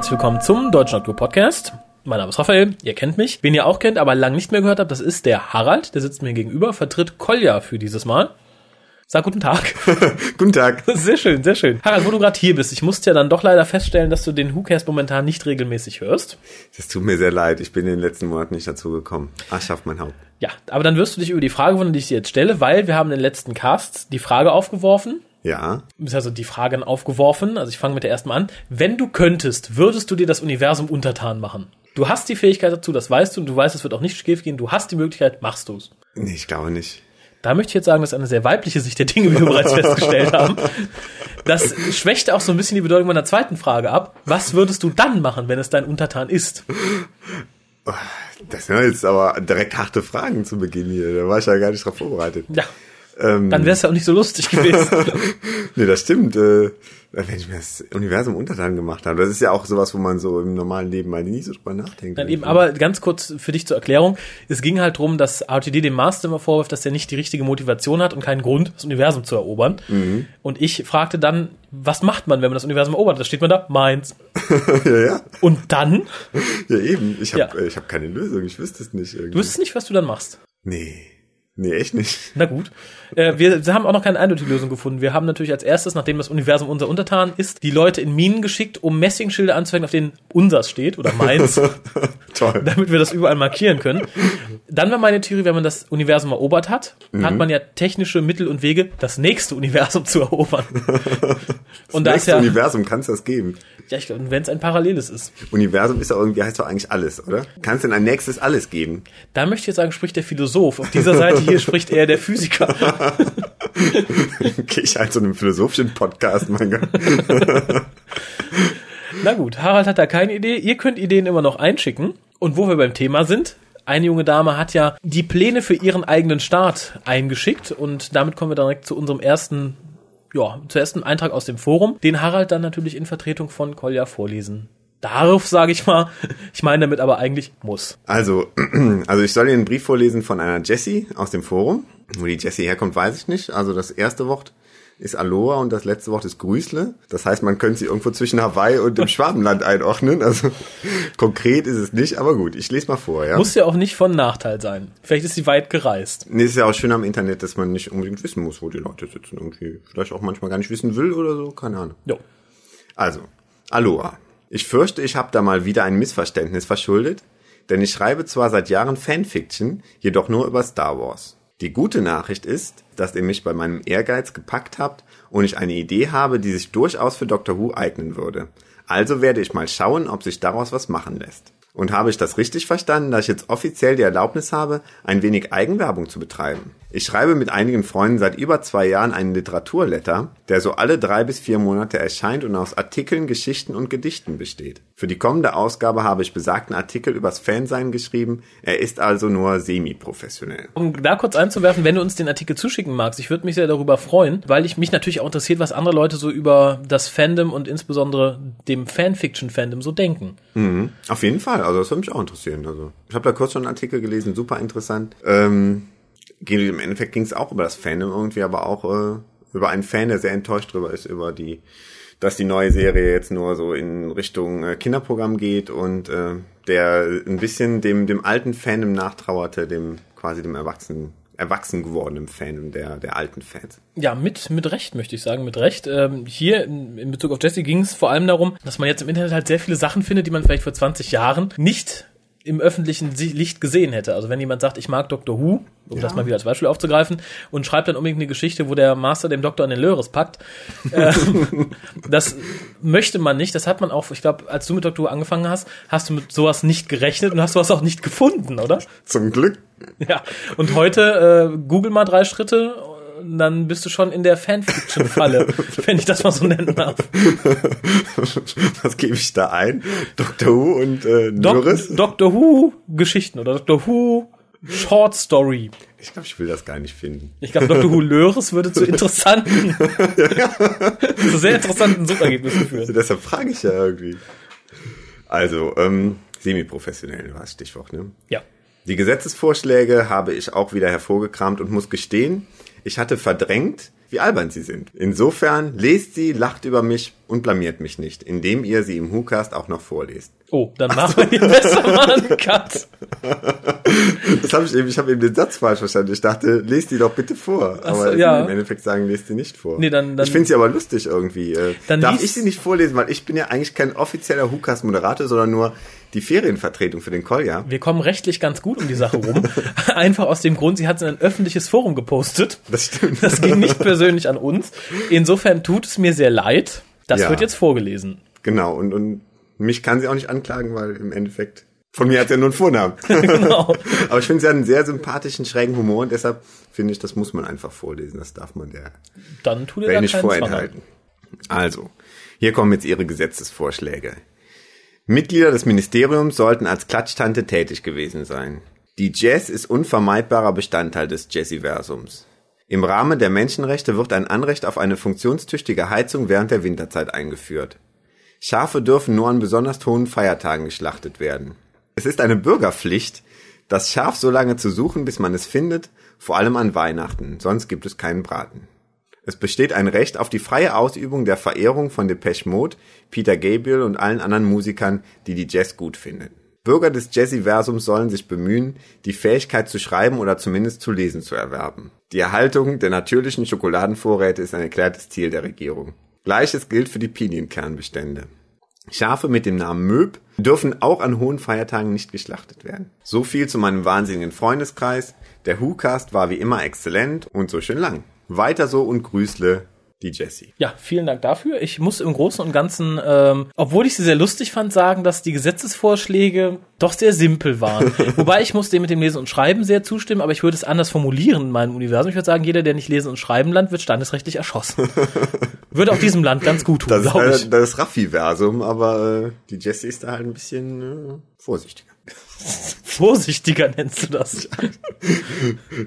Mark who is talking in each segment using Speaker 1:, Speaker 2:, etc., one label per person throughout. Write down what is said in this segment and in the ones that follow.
Speaker 1: Herzlich willkommen zum Deutschen Doktor Podcast. Mein Name ist Raphael, ihr kennt mich. Wen ihr auch kennt, aber lang nicht mehr gehört habt, das ist der Harald, der sitzt mir gegenüber, vertritt Kolja für dieses Mal. Sag guten Tag.
Speaker 2: guten Tag.
Speaker 1: Sehr schön, sehr schön. Harald, wo du gerade hier bist, ich musste ja dann doch leider feststellen, dass du den WhoCast momentan nicht regelmäßig hörst.
Speaker 2: Das tut mir sehr leid, ich bin in den letzten Monaten nicht dazu gekommen. Ach, schafft mein Haupt.
Speaker 1: Ja, aber dann wirst du dich über die Frage wundern, die ich dir jetzt stelle, weil wir haben in den letzten Casts die Frage aufgeworfen.
Speaker 2: Ja.
Speaker 1: Also die Fragen aufgeworfen. Also ich fange mit der ersten mal an. Wenn du könntest, würdest du dir das Universum untertan machen? Du hast die Fähigkeit dazu, das weißt du, und du weißt, es wird auch nicht schief gehen. Du hast die Möglichkeit, machst du's.
Speaker 2: Nee, ich glaube nicht.
Speaker 1: Da möchte ich jetzt sagen, das ist eine sehr weibliche Sicht der Dinge, wie wir bereits festgestellt haben. Das schwächt auch so ein bisschen die Bedeutung meiner zweiten Frage ab. Was würdest du dann machen, wenn es dein Untertan ist?
Speaker 2: Das sind jetzt aber direkt harte Fragen zu Beginn hier. Da war ich ja gar nicht drauf vorbereitet.
Speaker 1: Ja. Ähm, dann wäre es ja auch nicht so lustig gewesen.
Speaker 2: nee, das stimmt. Äh, wenn ich mir das Universum untertan gemacht habe. Das ist ja auch sowas, wo man so im normalen Leben mal nie so drüber nachdenkt.
Speaker 1: Dann eben, aber ganz kurz für dich zur Erklärung. Es ging halt drum, dass RTD dem Master immer vorwirft, dass er nicht die richtige Motivation hat und keinen Grund, das Universum zu erobern. Mhm. Und ich fragte dann, was macht man, wenn man das Universum erobert? Da steht man da, meins. ja, ja. Und dann?
Speaker 2: Ja, eben. Ich habe ja. ich hab keine Lösung. Ich wüsste es nicht.
Speaker 1: Irgendwie. Du wüsstest nicht, was du dann machst.
Speaker 2: Nee. Nee, echt nicht.
Speaker 1: Na gut. Äh, wir haben auch noch keine eindeutige Lösung gefunden. Wir haben natürlich als erstes, nachdem das Universum unser Untertan ist, die Leute in Minen geschickt, um Messingschilder anzuhängen, auf denen unsers steht oder meins. Toll. Damit wir das überall markieren können. Dann war meine Theorie, wenn man das Universum erobert hat, mhm. hat man ja technische Mittel und Wege, das nächste Universum zu erobern.
Speaker 2: Das und da nächste ist ja, Universum kann es das geben.
Speaker 1: Ja, ich glaube, wenn es ein paralleles ist.
Speaker 2: Universum ist ja irgendwie, heißt doch eigentlich alles, oder? Kann es denn ein nächstes alles geben?
Speaker 1: Da möchte ich jetzt sagen, spricht der Philosoph. Auf dieser Seite hier spricht eher der Physiker.
Speaker 2: okay, ich halt so einem philosophischen Podcast, mein Gott.
Speaker 1: Na gut, Harald hat da keine Idee. Ihr könnt Ideen immer noch einschicken. Und wo wir beim Thema sind, eine junge Dame hat ja die Pläne für ihren eigenen Start eingeschickt und damit kommen wir direkt zu unserem ersten ja, zuerst ein Eintrag aus dem Forum, den Harald dann natürlich in Vertretung von Kolja vorlesen darf, sage ich mal. Ich meine damit aber eigentlich muss.
Speaker 2: Also, also ich soll Ihnen einen Brief vorlesen von einer Jessie aus dem Forum. Wo die Jessie herkommt, weiß ich nicht. Also das erste Wort ist Aloha und das letzte Wort ist Grüßle. Das heißt, man könnte sie irgendwo zwischen Hawaii und dem Schwabenland einordnen. Also konkret ist es nicht, aber gut, ich lese mal vor. Ja?
Speaker 1: Muss ja auch nicht von Nachteil sein. Vielleicht ist sie weit gereist.
Speaker 2: Nee, ist ja auch schön am Internet, dass man nicht unbedingt wissen muss, wo die Leute sitzen. Irgendwie vielleicht auch manchmal gar nicht wissen will oder so, keine Ahnung. Jo. Also, Aloha. Ich fürchte, ich habe da mal wieder ein Missverständnis verschuldet, denn ich schreibe zwar seit Jahren Fanfiction, jedoch nur über Star Wars. Die gute Nachricht ist, dass ihr mich bei meinem Ehrgeiz gepackt habt und ich eine Idee habe, die sich durchaus für Doctor Who eignen würde. Also werde ich mal schauen, ob sich daraus was machen lässt. Und habe ich das richtig verstanden, dass ich jetzt offiziell die Erlaubnis habe, ein wenig Eigenwerbung zu betreiben? Ich schreibe mit einigen Freunden seit über zwei Jahren einen Literaturletter, der so alle drei bis vier Monate erscheint und aus Artikeln, Geschichten und Gedichten besteht. Für die kommende Ausgabe habe ich besagten Artikel übers Fansein geschrieben. Er ist also nur semi-professionell.
Speaker 1: Um da kurz einzuwerfen, wenn du uns den Artikel zuschicken magst, ich würde mich sehr darüber freuen, weil ich mich natürlich auch interessiert, was andere Leute so über das Fandom und insbesondere dem Fanfiction-Fandom so denken.
Speaker 2: Mhm. Auf jeden Fall, also das würde mich auch interessieren. Also ich habe da kurz schon einen Artikel gelesen, super interessant. Ähm im Endeffekt ging es auch über das Fandom irgendwie, aber auch äh, über einen Fan, der sehr enttäuscht darüber ist, über die, dass die neue Serie jetzt nur so in Richtung äh, Kinderprogramm geht und äh, der ein bisschen dem, dem alten Fandom nachtrauerte, dem quasi dem Erwachsenen erwachsen gewordenen Fandom der, der alten Fans.
Speaker 1: Ja, mit, mit Recht, möchte ich sagen, mit Recht. Ähm, hier in, in Bezug auf Jesse ging es vor allem darum, dass man jetzt im Internet halt sehr viele Sachen findet, die man vielleicht vor 20 Jahren nicht im öffentlichen Licht gesehen hätte. Also wenn jemand sagt, ich mag Dr. Who, um ja. das mal wieder als Beispiel aufzugreifen, und schreibt dann unbedingt eine Geschichte, wo der Master dem Doktor an den Löres packt, äh, das möchte man nicht. Das hat man auch, ich glaube, als du mit Dr. Who angefangen hast, hast du mit sowas nicht gerechnet und hast sowas auch nicht gefunden, oder?
Speaker 2: Zum Glück.
Speaker 1: Ja, und heute äh, google mal drei Schritte dann bist du schon in der Fanfiction-Falle, wenn ich das mal so nennen darf.
Speaker 2: Was gebe ich da ein? Doctor Who und äh, Doris?
Speaker 1: Doctor Who Geschichten oder Doctor Who Short Story.
Speaker 2: Ich glaube, ich will das gar nicht finden.
Speaker 1: Ich glaube, Dr. Who Löres würde zu interessanten, zu sehr interessanten Suchergebnissen führen.
Speaker 2: Deshalb frage ich ja irgendwie. Also, ähm, semi-professionell war das Stichwort, ne?
Speaker 1: Ja.
Speaker 2: Die Gesetzesvorschläge habe ich auch wieder hervorgekramt und muss gestehen, ich hatte verdrängt, wie albern sie sind. Insofern lest sie, lacht über mich, und blamiert mich nicht, indem ihr sie im WhoCast auch noch vorlest.
Speaker 1: Oh, dann machen wir besser mal einen Cut.
Speaker 2: Das habe ich eben, ich habe eben den Satz falsch verstanden. Ich dachte, lest die doch bitte vor.
Speaker 1: Ach
Speaker 2: aber
Speaker 1: ja.
Speaker 2: im Endeffekt sagen, lest die nicht vor.
Speaker 1: Nee, dann- dann-
Speaker 2: ich finde sie aber lustig irgendwie. Äh,
Speaker 1: Dann
Speaker 2: Darf ich sie nicht vorlesen, weil ich bin ja eigentlich kein offizieller WhoCast-Moderator, sondern nur die Ferienvertretung für den Kolja.
Speaker 1: Wir kommen rechtlich ganz gut um die Sache rum. Einfach aus dem Grund, sie hat es in ein öffentliches Forum gepostet.
Speaker 2: Das stimmt.
Speaker 1: Das ging nicht persönlich an uns. Insofern tut es mir sehr leid. Das
Speaker 2: Ja.
Speaker 1: wird jetzt vorgelesen.
Speaker 2: Genau, und, und mich kann sie auch nicht anklagen, weil im Endeffekt von mir hat sie ja nur einen Vornamen.
Speaker 1: Genau.
Speaker 2: Aber ich finde, sie hat einen sehr sympathischen, schrägen Humor und deshalb finde ich, das muss man einfach vorlesen. Das darf man der
Speaker 1: Dann tut ihr da
Speaker 2: nicht vorenthalten. Also, hier kommen jetzt Ihre Gesetzesvorschläge. Mitglieder des Ministeriums sollten als Klatschtante tätig gewesen sein. Die Jazz ist unvermeidbarer Bestandteil des Jazziversums. Im Rahmen der Menschenrechte wird ein Anrecht auf eine funktionstüchtige Heizung während der Winterzeit eingeführt. Schafe dürfen nur an besonders hohen Feiertagen geschlachtet werden. Es ist eine Bürgerpflicht, das Schaf so lange zu suchen, bis man es findet, vor allem an Weihnachten, sonst gibt es keinen Braten. Es besteht ein Recht auf die freie Ausübung der Verehrung von Depeche Mode, Peter Gabriel und allen anderen Musikern, die die Jazz gut finden. Bürger des Jazziversums sollen sich bemühen, die Fähigkeit zu schreiben oder zumindest zu lesen zu erwerben. Die Erhaltung der natürlichen Schokoladenvorräte ist ein erklärtes Ziel der Regierung. Gleiches gilt für die Pinienkernbestände. Schafe mit dem Namen Möb dürfen auch an hohen Feiertagen nicht geschlachtet werden. So viel zu meinem wahnsinnigen Freundeskreis. Der WhoCast war wie immer exzellent und so schön lang. Weiter so und Grüßle, die Jessie.
Speaker 1: Ja, vielen Dank dafür. Ich muss im Großen und Ganzen, ähm, obwohl ich sie sehr lustig fand, sagen, dass die Gesetzesvorschläge doch sehr simpel waren. Wobei ich muss dem mit dem Lesen und Schreiben sehr zustimmen, aber ich würde es anders formulieren in meinem Universum. Ich würde sagen, jeder, der nicht lesen und schreiben lernt, wird standesrechtlich erschossen. würde auch diesem Land ganz gut tun,
Speaker 2: Das ist,
Speaker 1: glaube
Speaker 2: äh,
Speaker 1: ich.
Speaker 2: das Raffi-Versum, aber äh, die Jessie ist da halt ein bisschen äh, vorsichtiger.
Speaker 1: Vorsichtiger nennst du das.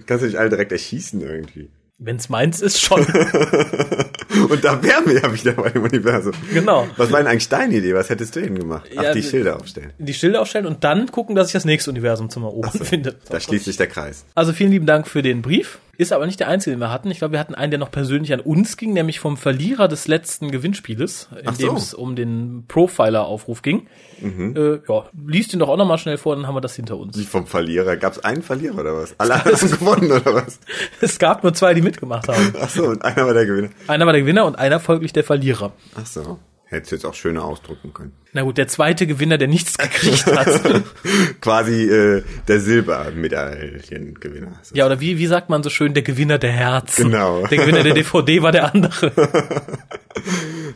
Speaker 2: Kannst du nicht alle direkt erschießen irgendwie.
Speaker 1: Wenn's meins ist, schon.
Speaker 2: Und da wären wir ja wieder bei dem Universum.
Speaker 1: Genau.
Speaker 2: Was war denn eigentlich deine Idee? Was hättest du denn gemacht? Ach,
Speaker 1: Ja,
Speaker 2: die
Speaker 1: d-
Speaker 2: Schilder aufstellen.
Speaker 1: Die Schilder aufstellen und dann gucken, dass ich das nächste Universum zum Erobern finde.
Speaker 2: Da schließt sich der Kreis.
Speaker 1: Also vielen lieben Dank für den Brief. Ist aber nicht der einzige, den wir hatten. Ich glaube, wir hatten einen, der noch persönlich an uns ging, nämlich vom Verlierer des letzten Gewinnspieles, in
Speaker 2: Ach so.
Speaker 1: dem es um den Profiler-Aufruf ging. Äh, ja, liest ihn doch auch nochmal schnell vor, dann haben wir das hinter uns.
Speaker 2: Wie vom Verlierer. Gab es einen Verlierer oder was? Alle haben gewonnen oder was?
Speaker 1: Es gab nur zwei, die mitgemacht haben.
Speaker 2: Ach so, und einer war der Gewinner.
Speaker 1: Einer war der Gewinner und einer folglich der Verlierer.
Speaker 2: Ach so. Hättest du jetzt auch schöner ausdrucken können.
Speaker 1: Na gut, der zweite Gewinner, der nichts gekriegt hat.
Speaker 2: Quasi äh, der Silbermedaillengewinner. So.
Speaker 1: ja, oder wie, wie sagt man so schön, der Gewinner der Herzen.
Speaker 2: Genau.
Speaker 1: Der Gewinner der DVD war der andere.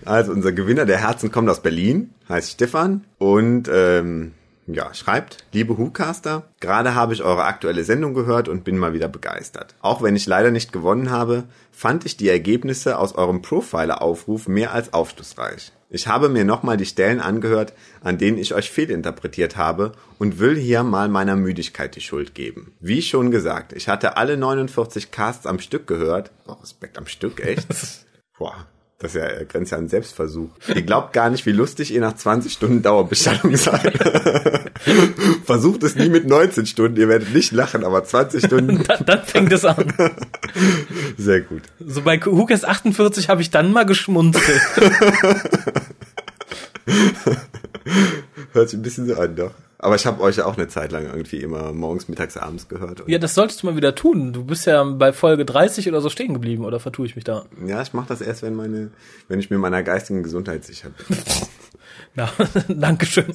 Speaker 2: Also unser Gewinner der Herzen kommt aus Berlin, heißt Stefan und ähm, ja, schreibt, liebe WhoCaster, gerade habe ich eure aktuelle Sendung gehört und bin mal wieder begeistert. Auch wenn ich leider nicht gewonnen habe, fand ich die Ergebnisse aus eurem Profiler-Aufruf mehr als aufschlussreich. Ich habe mir nochmal die Stellen angehört, an denen ich euch fehlinterpretiert habe und will hier mal meiner Müdigkeit die Schuld geben. Wie schon gesagt, ich hatte alle 49 Casts am Stück gehört. Oh, Respekt am Stück, echt? Boah, das ist ja grenzt ja an Selbstversuch. Ihr glaubt gar nicht, wie lustig ihr nach 20 Stunden Dauerbeschallung seid. Versucht es nie mit 19 Stunden, ihr werdet nicht lachen, aber 20 Stunden,
Speaker 1: Dann, dann fängt es an.
Speaker 2: sehr gut.
Speaker 1: So bei Hookers 48 habe ich dann mal geschmunzelt.
Speaker 2: Hört sich ein bisschen so an, doch. Aber ich habe euch ja auch eine Zeit lang irgendwie immer morgens, mittags, abends gehört. Und
Speaker 1: Ja, das solltest du mal wieder tun. Du bist ja bei Folge 30 oder so stehen geblieben, oder vertue ich mich da?
Speaker 2: ja, ich mache das erst, wenn meine, wenn ich mir meiner geistigen Gesundheit sicher bin.
Speaker 1: Ja, Dankeschön.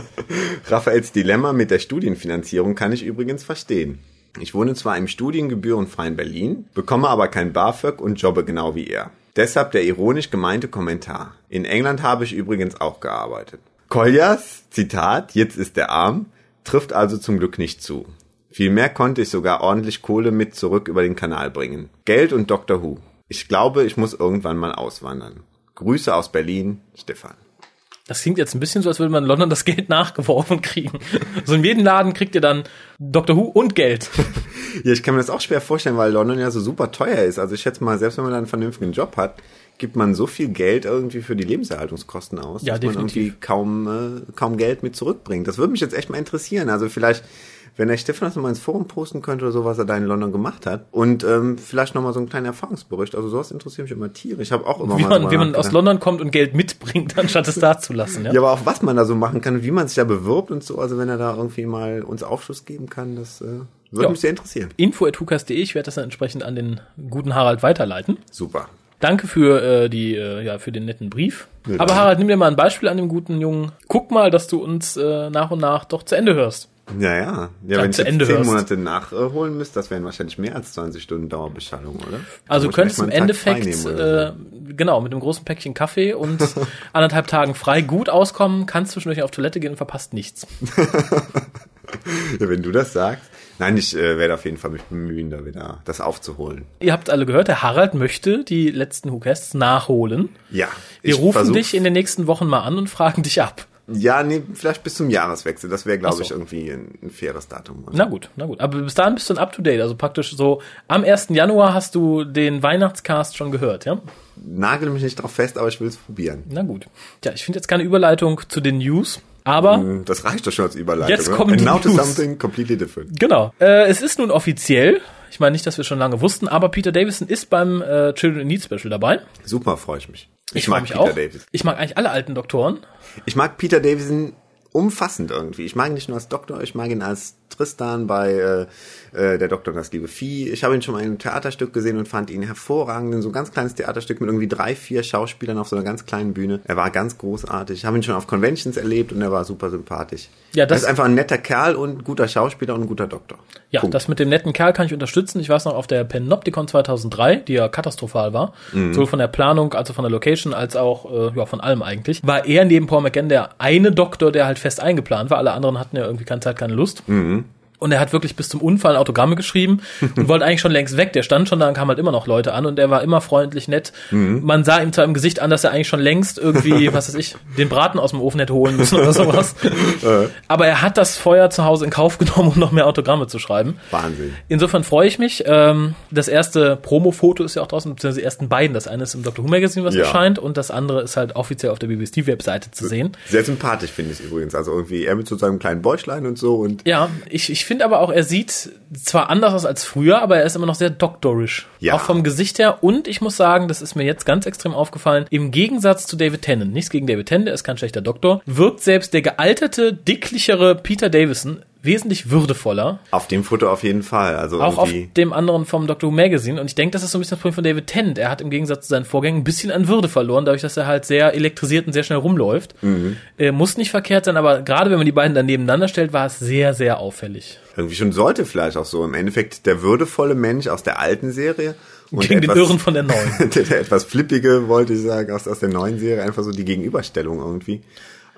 Speaker 2: Raphaels Dilemma mit der Studienfinanzierung kann ich übrigens verstehen. Ich wohne zwar im studiengebührenfreien Berlin, bekomme aber kein BAföG und jobbe genau wie er. Deshalb der ironisch gemeinte Kommentar. In England habe ich übrigens auch gearbeitet. Koljas, Zitat, jetzt ist er arm, trifft also zum Glück nicht zu. Vielmehr konnte ich sogar ordentlich Kohle mit zurück über den Kanal bringen. Geld und Dr. Who. Ich glaube, ich muss irgendwann mal auswandern. Grüße aus Berlin, Stefan.
Speaker 1: Das klingt jetzt ein bisschen so, als würde man in London das Geld nachgeworfen kriegen. So in jedem Laden kriegt ihr dann Dr. Who und Geld.
Speaker 2: Ja, ich kann mir das auch schwer vorstellen, weil London ja so super teuer ist. Also ich schätze mal, selbst wenn man da einen vernünftigen Job hat, gibt man so viel Geld irgendwie für die Lebenserhaltungskosten aus,
Speaker 1: Ja,
Speaker 2: dass man
Speaker 1: definitiv.
Speaker 2: irgendwie kaum, äh, kaum Geld mit zurückbringt. Das würde mich jetzt echt mal interessieren. Also vielleicht wenn der Stefan das nochmal ins Forum posten könnte oder so, was er da in London gemacht hat. Und ähm, vielleicht nochmal so einen kleinen Erfahrungsbericht. Also sowas interessiert mich immer tierisch. Ich habe auch immer
Speaker 1: wie
Speaker 2: mal
Speaker 1: man, Wie man aus London kommt und Geld mitbringt, anstatt es da zu lassen. Ja?
Speaker 2: ja, aber auch was man da so machen kann und wie man sich da bewirbt und so. Also wenn er da irgendwie mal uns Aufschluss geben kann, das äh, würde ja. mich sehr interessieren.
Speaker 1: Info.hukas.de, ich werde das dann entsprechend an den guten Harald weiterleiten.
Speaker 2: Super.
Speaker 1: Danke für äh, die äh, ja für den netten Brief. Ja, Aber Harald, nimm dir mal ein Beispiel an dem guten Jungen. Guck mal, dass du uns äh, nach und nach doch zu Ende hörst.
Speaker 2: Ja, ja. Ja, ja wenn ich jetzt zehn Monate nachholen müsste, das wären wahrscheinlich mehr als 20 Stunden Dauerbeschallung, oder?
Speaker 1: Also du könntest im Endeffekt, äh, genau, mit einem großen Päckchen Kaffee und anderthalb Tagen frei gut auskommen, kannst zwischendurch auf Toilette gehen und verpasst nichts.
Speaker 2: ja, wenn du das sagst. Nein, ich äh, werde auf jeden Fall mich bemühen, da wieder das aufzuholen.
Speaker 1: Ihr habt alle gehört, der Harald möchte die letzten Whocasts nachholen.
Speaker 2: Ja.
Speaker 1: Wir rufen versuch... dich in den nächsten Wochen mal an und fragen dich ab.
Speaker 2: Ja, nee, vielleicht bis zum Jahreswechsel. Das wäre, glaube so. ich, irgendwie ein, ein, faires Datum.
Speaker 1: Also. Na gut, na gut. Aber bis dahin bist du up to date. Also praktisch so am 1. Januar hast du den Weihnachtscast schon gehört, ja?
Speaker 2: Nagel mich nicht drauf fest, aber ich will es probieren.
Speaker 1: Na gut. Ja, ich finde jetzt keine Überleitung zu den News. Aber hm,
Speaker 2: das reicht doch schon als Überleitung.
Speaker 1: Jetzt kommt
Speaker 2: And now to something completely different.
Speaker 1: Genau. Äh, es ist nun offiziell. Ich meine nicht, dass wir schon lange wussten, aber Peter Davison ist beim äh, Children in Need Special dabei.
Speaker 2: Super, freue ich mich.
Speaker 1: Ich, ich mag mich Peter auch. Davison. Ich mag eigentlich alle alten Doktoren.
Speaker 2: Ich mag Peter Davison umfassend irgendwie. Ich mag ihn nicht nur als Doktor, ich mag ihn als Tristan bei äh, äh, Der Doktor und das liebe Vieh. Ich habe ihn schon mal in einem Theaterstück gesehen und fand ihn hervorragend. In so ein ganz kleines Theaterstück mit irgendwie drei, vier Schauspielern auf so einer ganz kleinen Bühne. Er war ganz großartig. Ich habe ihn schon auf Conventions erlebt und er war super sympathisch. Ja, das er ist einfach ein netter Kerl und guter Schauspieler und ein guter Doktor.
Speaker 1: Ja, Punkt. das mit dem netten Kerl kann ich unterstützen. Ich weiß noch, auf der Panopticon 2003, die ja katastrophal war, mhm. sowohl von der Planung als auch von der Location als auch äh, ja, von allem eigentlich, war er neben Paul McGann der eine Doktor, der halt fest eingeplant war. Alle anderen hatten ja irgendwie keine Zeit, keine Lust. Mhm. Und er hat wirklich bis zum Unfall Autogramme geschrieben und wollte eigentlich schon längst weg. Der stand schon da und kam halt immer noch Leute an und er war immer freundlich, nett. Mhm. Man sah ihm zwar im Gesicht an, dass er eigentlich schon längst irgendwie, was weiß ich, den Braten aus dem Ofen hätte holen müssen oder sowas. Aber er hat das Feuer zu Hause in Kauf genommen, um noch mehr Autogramme zu schreiben.
Speaker 2: Wahnsinn.
Speaker 1: Insofern freue ich mich. Ähm, das erste Promo-Foto ist ja auch draußen, beziehungsweise die ersten beiden. Das eine ist im Doctor Who Magazine, was ja. erscheint, und das andere ist halt offiziell auf der BBC-Webseite zu sehen.
Speaker 2: Sehr sympathisch finde ich übrigens. Also irgendwie er mit so seinem kleinen Bäuchlein und so und.
Speaker 1: Ja, ich, ich finde aber auch, er sieht zwar anders aus als früher, aber er ist immer noch sehr doktorisch. Ja. Auch vom Gesicht her. Und ich muss sagen, das ist mir jetzt ganz extrem aufgefallen, im Gegensatz zu David Tennant, nichts gegen David Tennant, der ist kein schlechter Doktor, wirkt selbst der gealterte, dicklichere Peter Davison wesentlich würdevoller.
Speaker 2: Auf dem Foto auf jeden Fall. Also
Speaker 1: auch auf dem anderen vom Doctor Who Magazine. Und ich denke, das ist so ein bisschen das Problem von David Tennant. Er hat im Gegensatz zu seinen Vorgängen ein bisschen an Würde verloren, dadurch, dass er halt sehr elektrisiert und sehr schnell rumläuft. Mhm. Äh, muss nicht verkehrt sein, aber gerade wenn man die beiden dann nebeneinander stellt, war es sehr, sehr auffällig.
Speaker 2: Irgendwie schon sollte vielleicht auch so. Im Endeffekt der würdevolle Mensch aus der alten Serie
Speaker 1: und Gegen etwas, den Irren von der neuen.
Speaker 2: der, der etwas flippige, wollte ich sagen, aus, aus der neuen Serie. Einfach so die Gegenüberstellung irgendwie.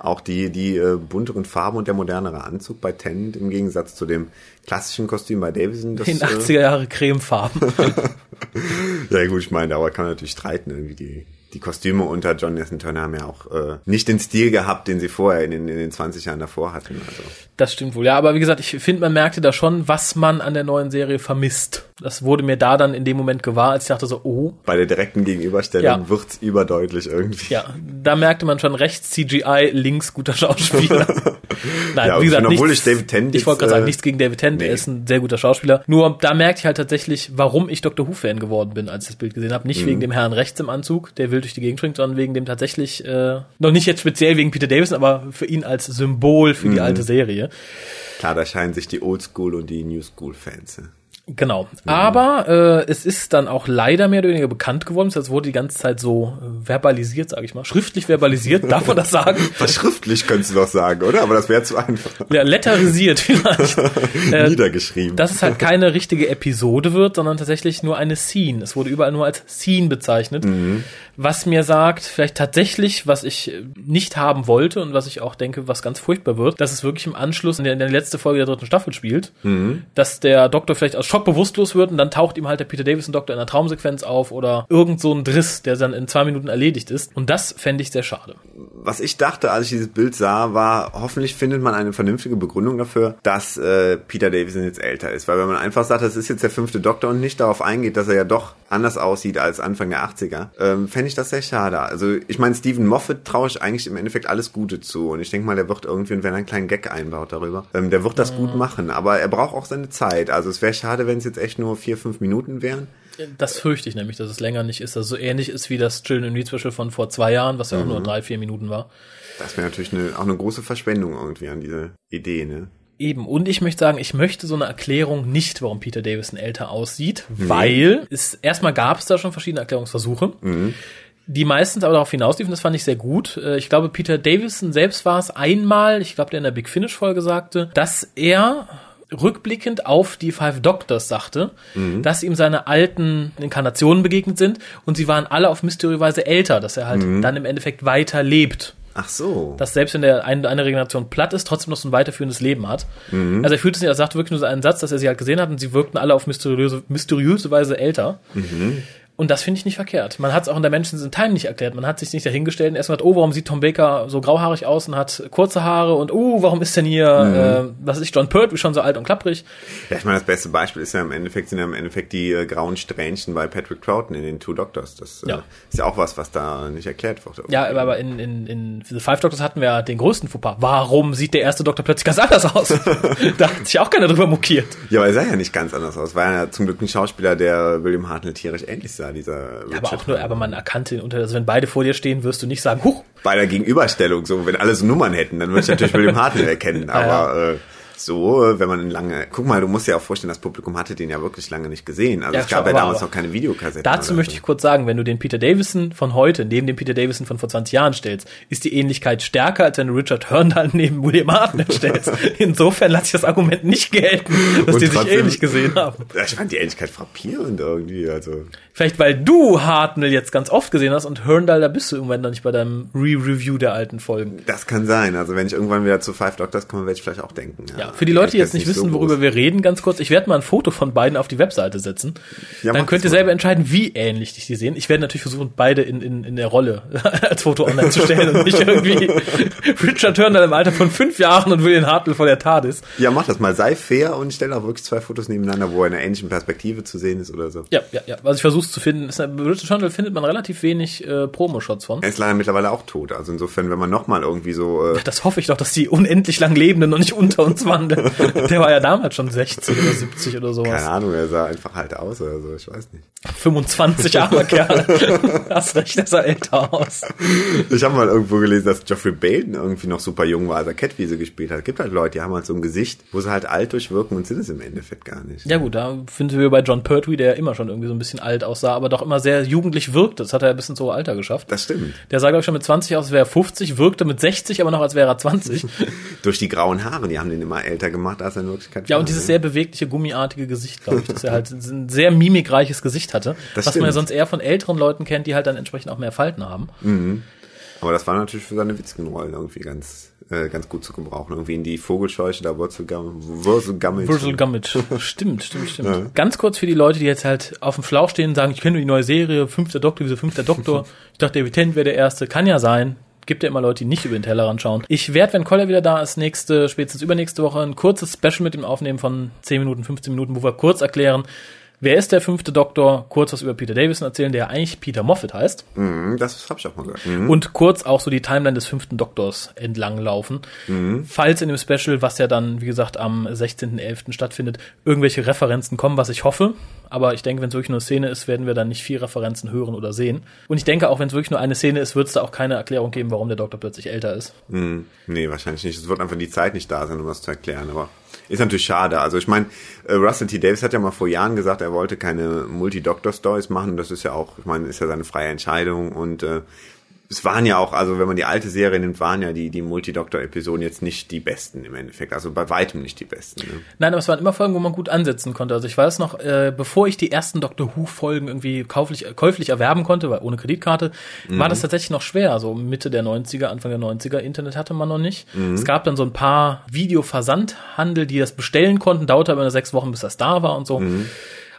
Speaker 2: Auch die, die äh, bunteren Farben und der modernere Anzug bei Tennant im Gegensatz zu dem klassischen Kostüm bei Davison.
Speaker 1: Das, In 80er Jahre Cremefarben.
Speaker 2: ja gut, ich meine, aber kann man natürlich streiten, irgendwie die die Kostüme unter John Nathan Turner haben ja auch äh, nicht den Stil gehabt, den sie vorher in den, in den 20 Jahren davor hatten. Also.
Speaker 1: Das stimmt wohl, ja, aber wie gesagt, ich finde, man merkte da schon, was man an der neuen Serie vermisst. Das wurde mir da dann in dem Moment gewahr, als ich dachte so, oh.
Speaker 2: Bei der direkten Gegenüberstellung ja. wird's überdeutlich irgendwie.
Speaker 1: Ja, da merkte man schon rechts CGI, links guter Schauspieler.
Speaker 2: Nein, ja, wie gesagt, nichts, ich David Tennant
Speaker 1: Ich wollte gerade sagen, äh, nichts gegen David Tennant, nee. er ist ein sehr guter Schauspieler. Nur da merkte ich halt tatsächlich, warum ich Doctor Who-Fan geworden bin, als ich das Bild gesehen habe. Nicht mhm. wegen dem Herrn rechts im Anzug, der wild durch die Gegend springt, sondern wegen dem tatsächlich, äh, noch nicht jetzt speziell wegen Peter Davison, aber für ihn als Symbol für mhm. die alte Serie.
Speaker 2: Klar, da scheinen sich die Oldschool und die New
Speaker 1: Genau. Aber äh, es ist dann auch leider mehr oder weniger bekannt geworden. Das wurde die ganze Zeit so äh, verbalisiert, sage ich mal. Schriftlich verbalisiert, darf man das sagen?
Speaker 2: Verschriftlich könntest du doch sagen, oder? Aber das wäre zu einfach.
Speaker 1: Ja, letterisiert vielleicht.
Speaker 2: äh, Niedergeschrieben.
Speaker 1: Dass es halt keine richtige Episode wird, sondern tatsächlich nur eine Scene. Es wurde überall nur als Scene bezeichnet. Mhm. Was mir sagt, vielleicht tatsächlich, was ich nicht haben wollte und was ich auch denke, was ganz furchtbar wird, dass es wirklich im Anschluss in der, in der letzte Folge der dritten Staffel spielt. Mhm. Dass der Doktor vielleicht aus Schock bewusstlos wird und dann taucht ihm halt der Peter Davison Doktor in einer Traumsequenz auf oder irgend so ein Driss, der dann in zwei Minuten erledigt ist. Und das fände ich sehr schade.
Speaker 2: was ich dachte, als ich dieses Bild sah, war, hoffentlich findet man eine vernünftige Begründung dafür, dass äh, Peter Davison jetzt älter ist. Weil wenn man einfach sagt, das ist jetzt der fünfte Doktor und nicht darauf eingeht, dass er ja doch anders aussieht als Anfang der 80er, ähm, fände ich das sehr schade. Also ich meine, Stephen Moffat traue ich eigentlich im Endeffekt alles Gute zu. Und ich denke mal, der wird irgendwie, wenn er einen kleinen Gag einbaut darüber, ähm, der wird das mhm. gut machen. Aber er braucht auch seine Zeit. Also es wäre schade, wenn es jetzt echt nur vier, fünf Minuten wären.
Speaker 1: Das fürchte ich nämlich, dass es länger nicht ist. Also so ähnlich ist wie das Children in Need Special von vor zwei Jahren, was ja auch mhm. nur drei, vier Minuten war.
Speaker 2: Das wäre natürlich eine, auch eine große Verschwendung irgendwie an diese Idee, ne?
Speaker 1: Eben, und ich möchte sagen, ich möchte so eine Erklärung nicht, warum Peter Davison älter aussieht, mhm. weil es erstmal gab es da schon verschiedene Erklärungsversuche. Mhm. Die meistens aber darauf hinausliefen, das fand ich sehr gut. Äh, ich glaube, Peter Davison selbst war es einmal, ich glaube, der in der Big Finish Folge sagte, dass er rückblickend auf die Five Doctors sagte, mhm. dass ihm seine alten Inkarnationen begegnet sind und sie waren alle auf mysteriöse Weise älter, dass er halt mhm. dann im Endeffekt weiter lebt.
Speaker 2: Ach so.
Speaker 1: Dass selbst wenn der eine, eine Regeneration platt ist, trotzdem noch so ein weiterführendes Leben hat. Mhm. Also er fühlt es nicht, er sagte wirklich nur so einen Satz, dass er sie halt gesehen hat und sie wirkten alle auf mysteriöse, mysteriöse Weise älter. Mhm. Und das finde ich nicht verkehrt. Man hat es auch in der Menschen in Time nicht erklärt. Man hat sich nicht dahingestellt und erstmal, oh, warum sieht Tom Baker so grauhaarig aus und hat kurze Haare und oh, warum ist denn hier, mhm. äh, was ist John Pertwee schon so alt und klapprig?
Speaker 2: Ja, ich meine, das beste Beispiel ist ja im Endeffekt, sind ja im Endeffekt die äh, grauen Strähnchen bei Patrick Troughton in den Two Doctors. Das äh, ja. ist ja auch was, was da nicht erklärt wurde.
Speaker 1: Ja, aber in, in, in The Five Doctors hatten wir ja den größten Fauxpas. Warum sieht der erste Doktor plötzlich ganz anders aus? da hat sich auch keiner drüber mokiert.
Speaker 2: Ja, aber er sah ja nicht ganz anders aus. War ja zum Glück ein Schauspieler, der William Hartnell tierisch ähnlich sah, dieser
Speaker 1: ja, aber auch nur, aber man erkannte ihn unter, also wenn beide vor dir stehen, wirst du nicht sagen, huch.
Speaker 2: Bei der Gegenüberstellung, so, wenn alle so Nummern hätten, dann würde ich natürlich William Hartnell erkennen, aber, ja, ja. Äh, so, wenn man lange, guck mal, du musst ja auch vorstellen, das Publikum hatte den ja wirklich lange nicht gesehen. Also ja, es gab ja damals noch keine Videokassette.
Speaker 1: Dazu möchte ich kurz sagen, wenn du den Peter Davison von heute neben dem Peter Davison von vor 20 Jahren stellst, ist die Ähnlichkeit stärker, als wenn du Richard Herndal neben William Hartnell stellst. Insofern lasse ich das Argument nicht gelten, dass Und die trotzdem, sich ähnlich gesehen haben.
Speaker 2: Ich fand die Ähnlichkeit frappierend irgendwie, also.
Speaker 1: Vielleicht, weil du Hartnell jetzt ganz oft gesehen hast und Herndal, da bist du irgendwann noch nicht bei deinem Re-Review der alten Folgen.
Speaker 2: Das kann sein. Also wenn ich irgendwann wieder zu Five Doctors komme, werde ich vielleicht auch denken.
Speaker 1: Ja, ja für die Leute, die jetzt nicht wissen, so worüber wir reden, ganz kurz, ich werde mal ein Foto von beiden auf die Webseite setzen. Ja, Dann könnt ihr selber entscheiden, wie ähnlich dich die sehen. Ich werde natürlich versuchen, beide in, in, in der Rolle als Foto online zu stellen und nicht irgendwie Richard Turner im Alter von fünf Jahren und William Hartnell vor der Tat ist.
Speaker 2: Ja, mach das mal. Sei fair und stell auch wirklich zwei Fotos nebeneinander, wo er in einer ähnlichen Perspektive zu sehen ist oder so.
Speaker 1: Ja, ja, ja. Was ich versuche zu finden, Richard Turner findet man relativ wenig äh, Promo-Shots von.
Speaker 2: Er ist leider mittlerweile auch tot. Also insofern, wenn man nochmal irgendwie so... Äh
Speaker 1: das hoffe ich doch, dass die unendlich lang Lebenden noch nicht unter uns wandeln. Der war ja damals schon 60 oder 70 oder sowas.
Speaker 2: Keine Ahnung, er sah einfach halt aus oder so, ich weiß nicht.
Speaker 1: 25 armer Kerl. Hast recht, er sah älter aus.
Speaker 2: Ich habe mal irgendwo gelesen, dass Geoffrey Baden irgendwie noch super jung war, als er Catwiese gespielt hat. Es gibt halt Leute, die haben halt so ein Gesicht, wo sie halt alt durchwirken und sind es im Endeffekt gar nicht.
Speaker 1: Ja gut, da finden wir bei John Pertwee, der immer schon irgendwie so ein bisschen alt aussah, aber doch immer sehr jugendlich wirkte. Das hat er ein bisschen so Alter geschafft.
Speaker 2: Das stimmt.
Speaker 1: Der sah, glaube ich, schon mit 20 aus, als wäre er 50, wirkte mit 60, aber noch als wäre er 20.
Speaker 2: Durch die grauen Haare, die haben den immer älter gemacht, als er in Wirklichkeit
Speaker 1: Ja, und dieses sehr bewegliche, gummiartige Gesicht, glaube ich, dass er halt ein sehr mimikreiches Gesicht hatte. Das was stimmt. man ja sonst eher von älteren Leuten kennt, die halt dann entsprechend auch mehr Falten haben.
Speaker 2: Mhm. Aber das war natürlich für seine witzigen Rollen irgendwie ganz, äh, ganz gut zu gebrauchen. Irgendwie in die Vogelscheuche, da Wurzel Gummit.
Speaker 1: Wurzel Gummit. stimmt, stimmt, stimmt. Ja. Ganz kurz für die Leute, die jetzt halt auf dem Schlauch stehen und sagen, ich kenne die neue Serie, fünfter Doktor, wieso fünfter Doktor? ich dachte, David Tennant wäre der erste. Kann ja sein gibt ja immer Leute, die nicht über den Tellerrand schauen. Ich werde, wenn Collar wieder da ist, nächste, spätestens übernächste Woche ein kurzes Special mit ihm aufnehmen von 10 Minuten, 15 Minuten, wo wir kurz erklären, Wer ist der fünfte Doktor? Kurz was über Peter Davison erzählen, der eigentlich Peter Moffat heißt.
Speaker 2: Mhm, das habe ich auch mal gehört. Mhm.
Speaker 1: Und kurz auch so die Timeline des fünften Doktors entlang laufen. Mhm. Falls in dem Special, was ja dann, wie gesagt, am 16.11. stattfindet, irgendwelche Referenzen kommen, was ich hoffe. Aber ich denke, wenn es wirklich nur eine Szene ist, werden wir dann nicht viel Referenzen hören oder sehen. Und ich denke, auch wenn es wirklich nur eine Szene ist, wird es da auch keine Erklärung geben, warum der Doktor plötzlich älter ist.
Speaker 2: Mhm. Nee, wahrscheinlich nicht. Es wird einfach die Zeit nicht da sein, um das zu erklären. Aber ist natürlich schade. Also ich meine, äh, Russell T. Davis hat ja mal vor Jahren gesagt, er wollte keine Multi-Doctor-Stories machen. Das ist ja auch, ich meine, ist ja seine freie Entscheidung und äh, es waren ja auch, also wenn man die alte Serie nimmt, waren ja die, die Multidoktor-Episoden jetzt nicht die besten im Endeffekt. Also bei weitem nicht die besten. Ne?
Speaker 1: Nein, aber es waren immer Folgen, wo man gut ansetzen konnte. Also ich weiß noch, äh, bevor ich die ersten Doctor Who-Folgen irgendwie kauflich, käuflich erwerben konnte, weil ohne Kreditkarte, mhm. war das tatsächlich noch schwer. Also Mitte der 90er, Anfang der 90er, Internet hatte man noch nicht. Mhm. Es gab dann so ein paar Videoversandhandel, die das bestellen konnten, dauerte aber nur sechs Wochen, bis das da war und so. Mhm.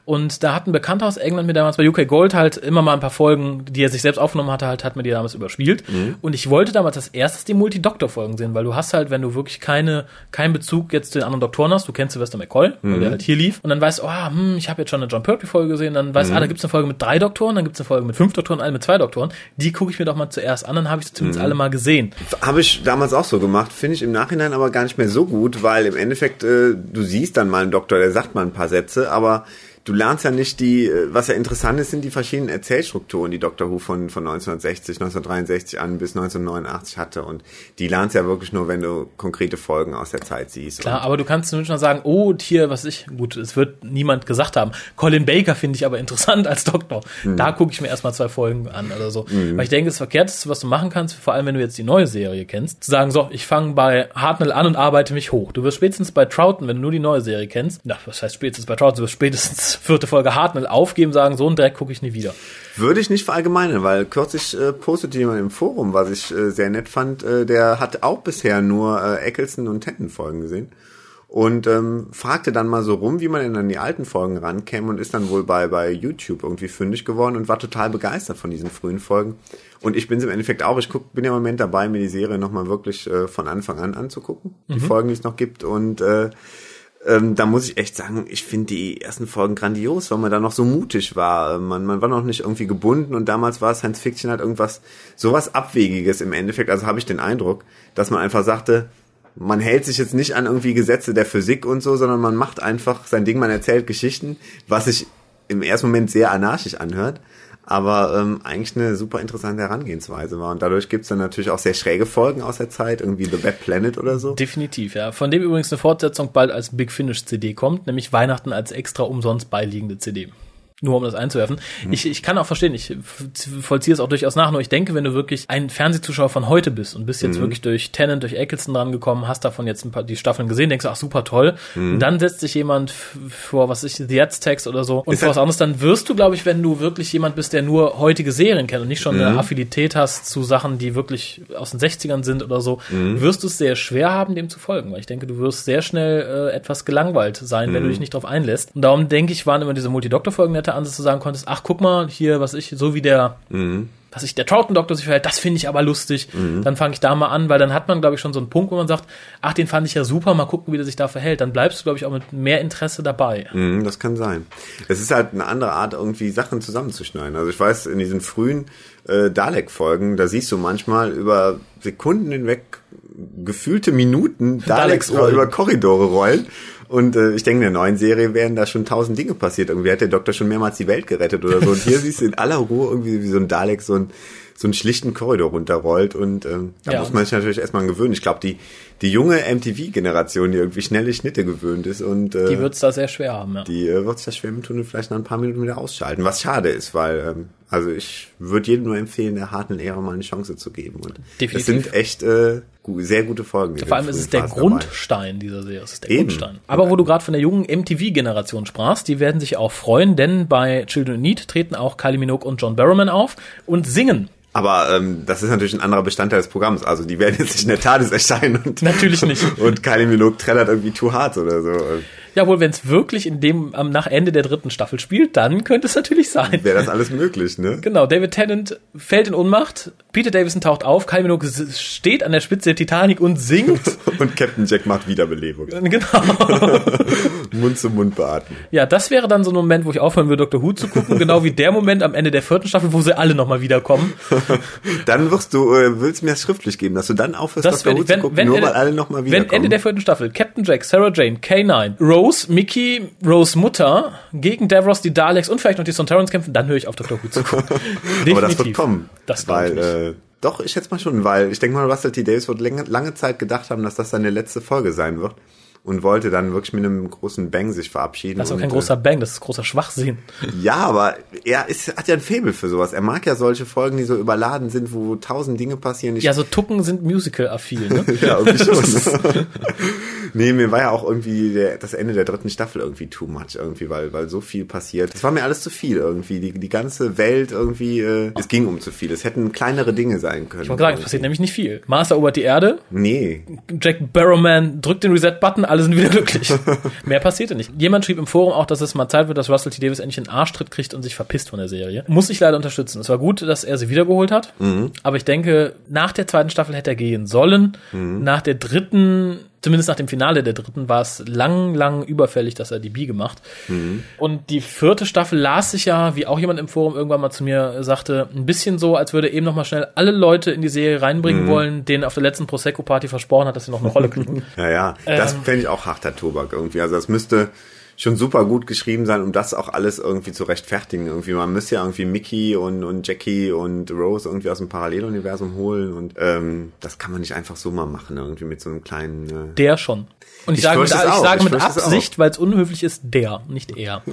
Speaker 1: Und da hat ein Bekannter aus England mir damals bei UK Gold halt immer mal ein paar Folgen, die er sich selbst aufgenommen hatte, halt hat mir die damals überspielt. Mhm. Und ich wollte damals als erstes die Multi-Doktor-Folgen sehen, weil du hast halt, wenn du wirklich keine, keinen Bezug jetzt zu den anderen Doktoren hast, du kennst Sylvester McCoy, mhm. weil der halt hier lief, und dann weißt du, oh, hm, ich habe jetzt schon eine John Pertwee-Folge gesehen, dann weißt du, mhm. ah, da gibt's eine Folge mit drei Doktoren, dann gibt's eine Folge mit fünf Doktoren, eine mit zwei Doktoren. Die gucke ich mir doch mal zuerst an, dann habe ich sie zumindest mhm. alle mal gesehen.
Speaker 2: Habe ich damals auch so gemacht, finde ich im Nachhinein aber gar nicht mehr so gut, weil im Endeffekt, äh, du siehst dann mal einen Doktor, der sagt mal ein paar Sätze, aber du lernst ja nicht die, äh, was ja interessant ist, sind die verschiedenen Erzählstrukturen, die Doctor Who von, von 1960, 1963 an bis 1989 hatte. Und die lernst ja wirklich nur, wenn du konkrete Folgen aus der Zeit siehst.
Speaker 1: Klar, aber du kannst nur schon sagen, oh, hier, was ich, gut, es wird niemand gesagt haben. Colin Baker finde ich aber interessant als Doktor. Mhm. Da gucke ich mir erstmal zwei Folgen an oder so. Mhm. Weil ich denke, das Verkehrteste, was du machen kannst, vor allem wenn du jetzt die neue Serie kennst, zu sagen, so, ich fange bei Hartnell an und arbeite mich hoch. Du wirst spätestens bei Troughton, wenn du nur die neue Serie kennst, na, was heißt spätestens bei Troughton, du wirst spätestens vierte Folge Hartnell aufgeben, sagen, so einen Dreck gucke ich nie wieder.
Speaker 2: Würde ich nicht verallgemeinern, weil kürzlich äh, postete jemand im Forum, was ich äh, sehr nett fand, äh, der hat auch bisher nur äh, Eccleston und Tenten Folgen gesehen und ähm, fragte dann mal so rum, wie man denn an die alten Folgen rankäme und ist dann wohl bei bei YouTube irgendwie fündig geworden und war total begeistert von diesen frühen Folgen. Und ich bin im Endeffekt auch. Ich guck, bin ja im Moment dabei, mir die Serie nochmal wirklich äh, von Anfang an anzugucken, die mhm. Folgen, die es noch gibt und äh, ähm, da muss ich echt sagen, ich finde die ersten Folgen grandios, weil man da noch so mutig war. Man, man war noch nicht irgendwie gebunden und damals war Science Fiction halt irgendwas, sowas Abwegiges im Endeffekt. Also habe ich den Eindruck, dass man einfach sagte, man hält sich jetzt nicht an irgendwie Gesetze der Physik und so, sondern man macht einfach sein Ding, man erzählt Geschichten, was sich im ersten Moment sehr anarchisch anhört aber ähm, eigentlich eine super interessante Herangehensweise war. Und dadurch gibt's dann natürlich auch sehr schräge Folgen aus der Zeit, irgendwie The Bad Planet oder so.
Speaker 1: Definitiv, ja. Von dem übrigens eine Fortsetzung bald als Big Finish CD kommt, nämlich Weihnachten als extra umsonst beiliegende CD. Nur um das einzuwerfen. Mhm. Ich, ich kann auch verstehen, ich vollziehe es auch durchaus nach, nur ich denke, wenn du wirklich ein Fernsehzuschauer von heute bist und bist jetzt mhm. wirklich durch Tennant, durch Eccleston dran gekommen, hast davon jetzt ein paar die Staffeln gesehen, denkst du, ach super toll. Mhm. Und dann setzt sich jemand vor, was ich, The Aztecs oder so und vor was anderes, dann wirst du, glaube ich, wenn du wirklich jemand bist, der nur heutige Serien kennt und nicht schon eine mhm. Affinität hast zu Sachen, die wirklich aus den 60ern sind oder so, mhm. wirst du es sehr schwer haben, dem zu folgen. Weil ich denke, du wirst sehr schnell äh, etwas gelangweilt sein, wenn du mhm. dich nicht darauf einlässt. Und darum denke ich, waren immer diese Multi-Doktor-Folgen nette Ansatz zu sagen konntest, ach guck mal, hier, was ich, so wie der, mhm. was ich, der Troughton-Doktor sich verhält, das finde ich aber lustig. Mhm. Dann fange ich da mal an, weil dann hat man, glaube ich, schon so einen Punkt, wo man sagt, ach, den fand ich ja super, mal gucken, wie der sich da verhält. Dann bleibst du, glaube ich, auch mit mehr Interesse dabei.
Speaker 2: Mhm, das kann sein. Es ist halt eine andere Art, irgendwie Sachen zusammenzuschneiden. Also ich weiß, in diesen frühen äh, Dalek-Folgen, da siehst du manchmal über Sekunden hinweg gefühlte Minuten Daleks, Daleks über Korridore rollen. Und äh, ich denke, in der neuen Serie wären da schon tausend Dinge passiert. Irgendwie hat der Doktor schon mehrmals die Welt gerettet oder so. Und hier siehst du in aller Ruhe irgendwie wie so ein Dalek so ein so einen schlichten Korridor runterrollt und ähm, da ja, muss man sich natürlich erstmal gewöhnen. Ich glaube, die die junge MTV-Generation, die irgendwie schnelle Schnitte gewöhnt ist und
Speaker 1: äh, die wird's da sehr schwer haben. Ja.
Speaker 2: Die äh, wird sich das schwer mit tun und vielleicht nach ein paar Minuten wieder ausschalten, was schade ist, weil ähm, also ich würde jedem nur empfehlen, der harten Ära mal eine Chance zu geben. Und Definitiv. Es sind echt äh, sehr gute Folgen.
Speaker 1: Vor allem ist es der Phase Grundstein dabei. dieser Serie. Es ist der Eben. Grundstein. Aber wo du gerade von der jungen MTV-Generation sprachst, die werden sich auch freuen, denn bei Children in Need treten auch Kylie Minogue und John Barrowman auf und singen
Speaker 2: aber ähm, das ist natürlich ein anderer Bestandteil des Programms. Also die werden jetzt nicht in der TARDIS erscheinen und
Speaker 1: natürlich nicht.
Speaker 2: Und Kylie Minogue trällert irgendwie Too Hard oder so.
Speaker 1: Ja, wohl, wenn es wirklich in dem am nach Ende der dritten Staffel spielt, dann könnte es natürlich sein.
Speaker 2: Wäre das alles möglich, ne?
Speaker 1: Genau, David Tennant fällt in Ohnmacht, Peter Davison taucht auf, Kylie Minogue steht an der Spitze der Titanic und singt.
Speaker 2: und Captain Jack macht Wiederbelebung.
Speaker 1: Genau.
Speaker 2: Mund zu Mund beatmen.
Speaker 1: Ja, das wäre dann so ein Moment, wo ich aufhören würde, Dr. Who zu gucken, genau wie der Moment am Ende der vierten Staffel, wo sie alle nochmal wiederkommen.
Speaker 2: dann wirst du, äh, willst mir das schriftlich geben, dass du dann aufhörst, das Dr. Who wenn, zu gucken, wenn nur Ende, weil alle nochmal wiederkommen.
Speaker 1: Wenn Ende der vierten Staffel Captain Jack, Sarah Jane, K9, Rose, Mickey, Rose Mutter gegen Davros, die Daleks und vielleicht noch die Sontarans kämpfen, dann höre ich auf Dr. Who zu gucken.
Speaker 2: Aber das wird kommen. Das weil, äh, doch, ich schätze mal schon, weil ich denke mal, Russell T. Davis wird lange, lange Zeit gedacht haben, dass das seine letzte Folge sein wird und wollte dann wirklich mit einem großen Bang sich verabschieden.
Speaker 1: Das ist
Speaker 2: auch
Speaker 1: kein großer Bang, das ist großer Schwachsinn.
Speaker 2: Ja, aber er ist, hat ja ein Faible für sowas. Er mag ja solche Folgen, die so überladen sind, wo tausend Dinge passieren.
Speaker 1: ja, so Tucken sind Musical-affil, ne?
Speaker 2: ja, irgendwie schon. nee, mir war ja auch irgendwie der, das Ende der dritten Staffel irgendwie too much irgendwie, weil, weil so viel passiert. Es war mir alles zu viel irgendwie. Die, die ganze Welt irgendwie, äh, es ging um zu viel. Es hätten kleinere Dinge sein können.
Speaker 1: Ich wollte sagen, es passiert nämlich nicht viel. Mars erobert die Erde.
Speaker 2: Nee.
Speaker 1: Jack Barrowman drückt den Reset-Button, alle sind wieder glücklich. Mehr passierte nicht. Jemand schrieb im Forum auch, dass es mal Zeit wird, dass Russell T. Davis endlich einen Arschtritt kriegt und sich verpisst von der Serie. Muss ich leider unterstützen. Es war gut, dass er sie wiedergeholt hat, mhm. aber ich denke, nach der zweiten Staffel hätte er gehen sollen. Mhm. Nach der dritten zumindest nach dem Finale der dritten war es lang, lang überfällig, dass er die B gemacht. Mhm. Und die vierte Staffel las sich ja, wie auch jemand im Forum irgendwann mal zu mir sagte, ein bisschen so, als würde er eben noch mal schnell alle Leute in die Serie reinbringen mhm. wollen, denen auf der letzten Prosecco-Party versprochen hat, dass sie noch eine Rolle kriegen.
Speaker 2: ja, ja, das ähm, fände ich auch harter Tobak irgendwie. Also das müsste schon super gut geschrieben sein, um das auch alles irgendwie zu rechtfertigen. Irgendwie, man müsste ja irgendwie Mickey und, und Jackie und Rose irgendwie aus dem Paralleluniversum holen und ähm, das kann man nicht einfach so mal machen, irgendwie mit so einem kleinen.
Speaker 1: Äh der schon. Und ich, ich sage mit, ich sage ich mit Absicht, weil es unhöflich ist, der, nicht er.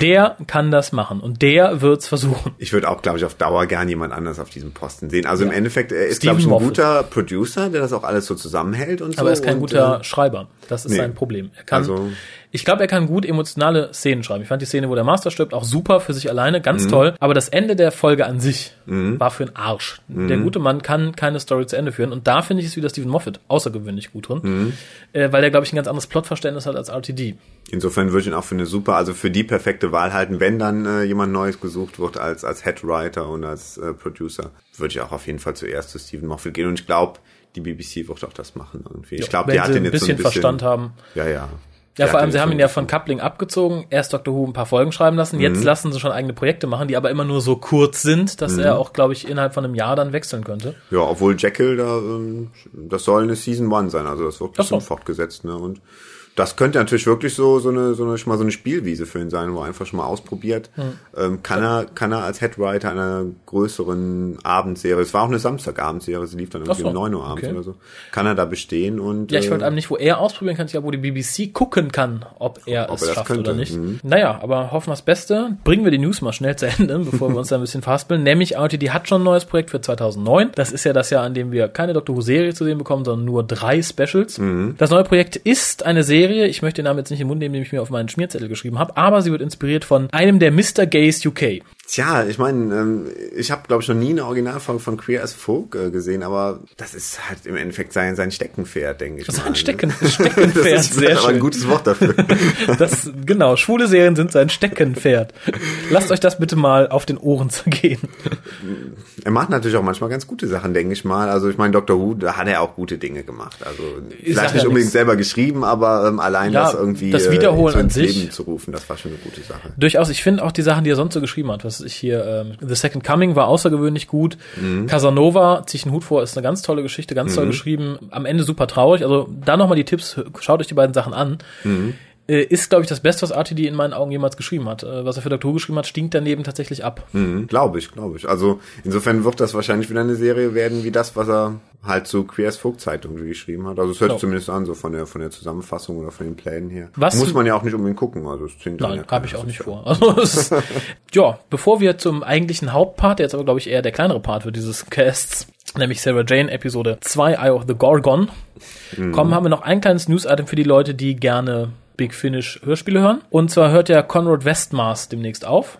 Speaker 1: der kann das machen und der wird's versuchen.
Speaker 2: Ich würde auch, glaube ich, auf Dauer gern jemand anders auf diesem Posten sehen. Also ja. im Endeffekt, er ist, glaube ich, ein Moffat. guter Producer, der das auch alles so zusammenhält und so.
Speaker 1: Aber er ist kein guter äh, Schreiber. Das ist nee. sein Problem. Er kann, also, ich glaube, er kann gut emotionale Szenen schreiben. Ich fand die Szene, wo der Master stirbt, auch super für sich alleine, ganz mhm. toll. Aber das Ende der Folge an sich mhm. war für einen Arsch. Mhm. Der gute Mann kann keine Story zu Ende führen. Und da finde ich es wieder Stephen Moffat außergewöhnlich gut drin. Mhm. Äh, weil der, glaube ich, ein ganz anderes Plotverständnis hat als RTD.
Speaker 2: Insofern würde ich ihn auch für eine super, also für die perfekte Wahl halten, wenn dann äh, jemand Neues gesucht wird als, als Headwriter und als äh, Producer, würde ich auch auf jeden Fall zuerst zu Stephen Moffat gehen. Und ich glaube, die BBC wird auch das machen irgendwie.
Speaker 1: Ja, ich glaube, der hat den jetzt so ein bisschen Verstand haben.
Speaker 2: Ja, ja.
Speaker 1: Ja, vor allem, sie haben ihn ja von Coupling abgezogen, erst Dr. Who ein paar Folgen schreiben lassen, jetzt mhm. lassen sie schon eigene Projekte machen, die aber immer nur so kurz sind, dass mhm. er auch, glaube ich, innerhalb von einem Jahr dann wechseln könnte.
Speaker 2: Ja, obwohl Jekyll da, ähm, das soll eine Season One sein, also das wird bestimmt so. fortgesetzt, ne, und das könnte natürlich wirklich so, so eine, so eine, schon mal so eine Spielwiese für ihn sein, wo er einfach schon mal ausprobiert. Mhm. Ähm, kann er, kann er als Headwriter einer größeren Abendserie, es war auch eine Samstagabendserie, sie lief dann irgendwie so. um neun Uhr abends okay. oder so, kann er da bestehen und.
Speaker 1: Ja, ich wollte äh, einem nicht, wo er ausprobieren kann, ja, wo die BBC gucken kann, ob er ob es er schafft könnte. oder nicht. Mhm. Naja, aber hoffen wir das Beste. Bringen wir die News mal schnell zu Ende, bevor wir uns da ein bisschen fastbilden. Nämlich RTD hat schon ein neues Projekt für 2009. Das ist ja das Jahr, an dem wir keine Doctor Who Serie zu sehen bekommen, sondern nur drei Specials. Mhm. Das neue Projekt ist eine Serie, Serie. Ich möchte den Namen jetzt nicht den Mund nehmen, den ich mir auf meinen Schmierzettel geschrieben habe, aber sie wird inspiriert von einem der Mr. Gays UK.
Speaker 2: Tja, ich meine, ähm, ich habe glaube ich noch nie eine Originalfolge von Queer as Folk äh, gesehen, aber das ist halt im Endeffekt sein sein Steckenpferd, denke ich.
Speaker 1: Sein Stecken, Steckenpferd,
Speaker 2: das ist sehr schön. ein gutes Wort dafür.
Speaker 1: das genau, schwule Serien sind sein Steckenpferd. Lasst euch das bitte mal auf den Ohren zergehen.
Speaker 2: Er macht natürlich auch manchmal ganz gute Sachen, denke ich mal. Also ich meine, Dr. Who, da hat er auch gute Dinge gemacht. Also ich vielleicht nicht ja unbedingt nichts. selber geschrieben, aber ähm, allein ja, das irgendwie
Speaker 1: das Wiederholen äh, an sich
Speaker 2: Leben zu rufen, das war schon eine gute Sache.
Speaker 1: Durchaus. Ich finde auch die Sachen, die er sonst so geschrieben hat, was ich hier ähm, The Second Coming war außergewöhnlich gut. Mhm. Casanova, ziehe ich einen Hut vor, ist eine ganz tolle Geschichte, ganz mhm. toll geschrieben. Am Ende super traurig. Also da nochmal die Tipps, schaut euch die beiden Sachen an. Mhm äh, ist, glaube ich, das Beste, was RTD in meinen Augen jemals geschrieben hat. Äh, was er für. Who geschrieben hat, stinkt daneben tatsächlich ab.
Speaker 2: Mhm, glaube ich, glaube ich. Also insofern wird das wahrscheinlich wieder eine Serie werden, wie das, was er halt zu Queers Folk Zeitung geschrieben hat. Also es hört genau. zumindest an, so von der von der Zusammenfassung oder von den Plänen her. Was? Muss man ja auch nicht unbedingt gucken. Also es
Speaker 1: klingt Nein, habe ich auch nicht vor. Also es, ja, bevor wir zum eigentlichen Hauptpart, der jetzt aber glaube ich eher der kleinere Part wird dieses Casts, nämlich Sarah Jane Episode 2 Eye of the Gorgon, mhm. kommen, haben wir noch ein kleines News-Item für die Leute, die gerne Big Finish Hörspiele hören. Und zwar hört ja Conrad Westmars demnächst auf.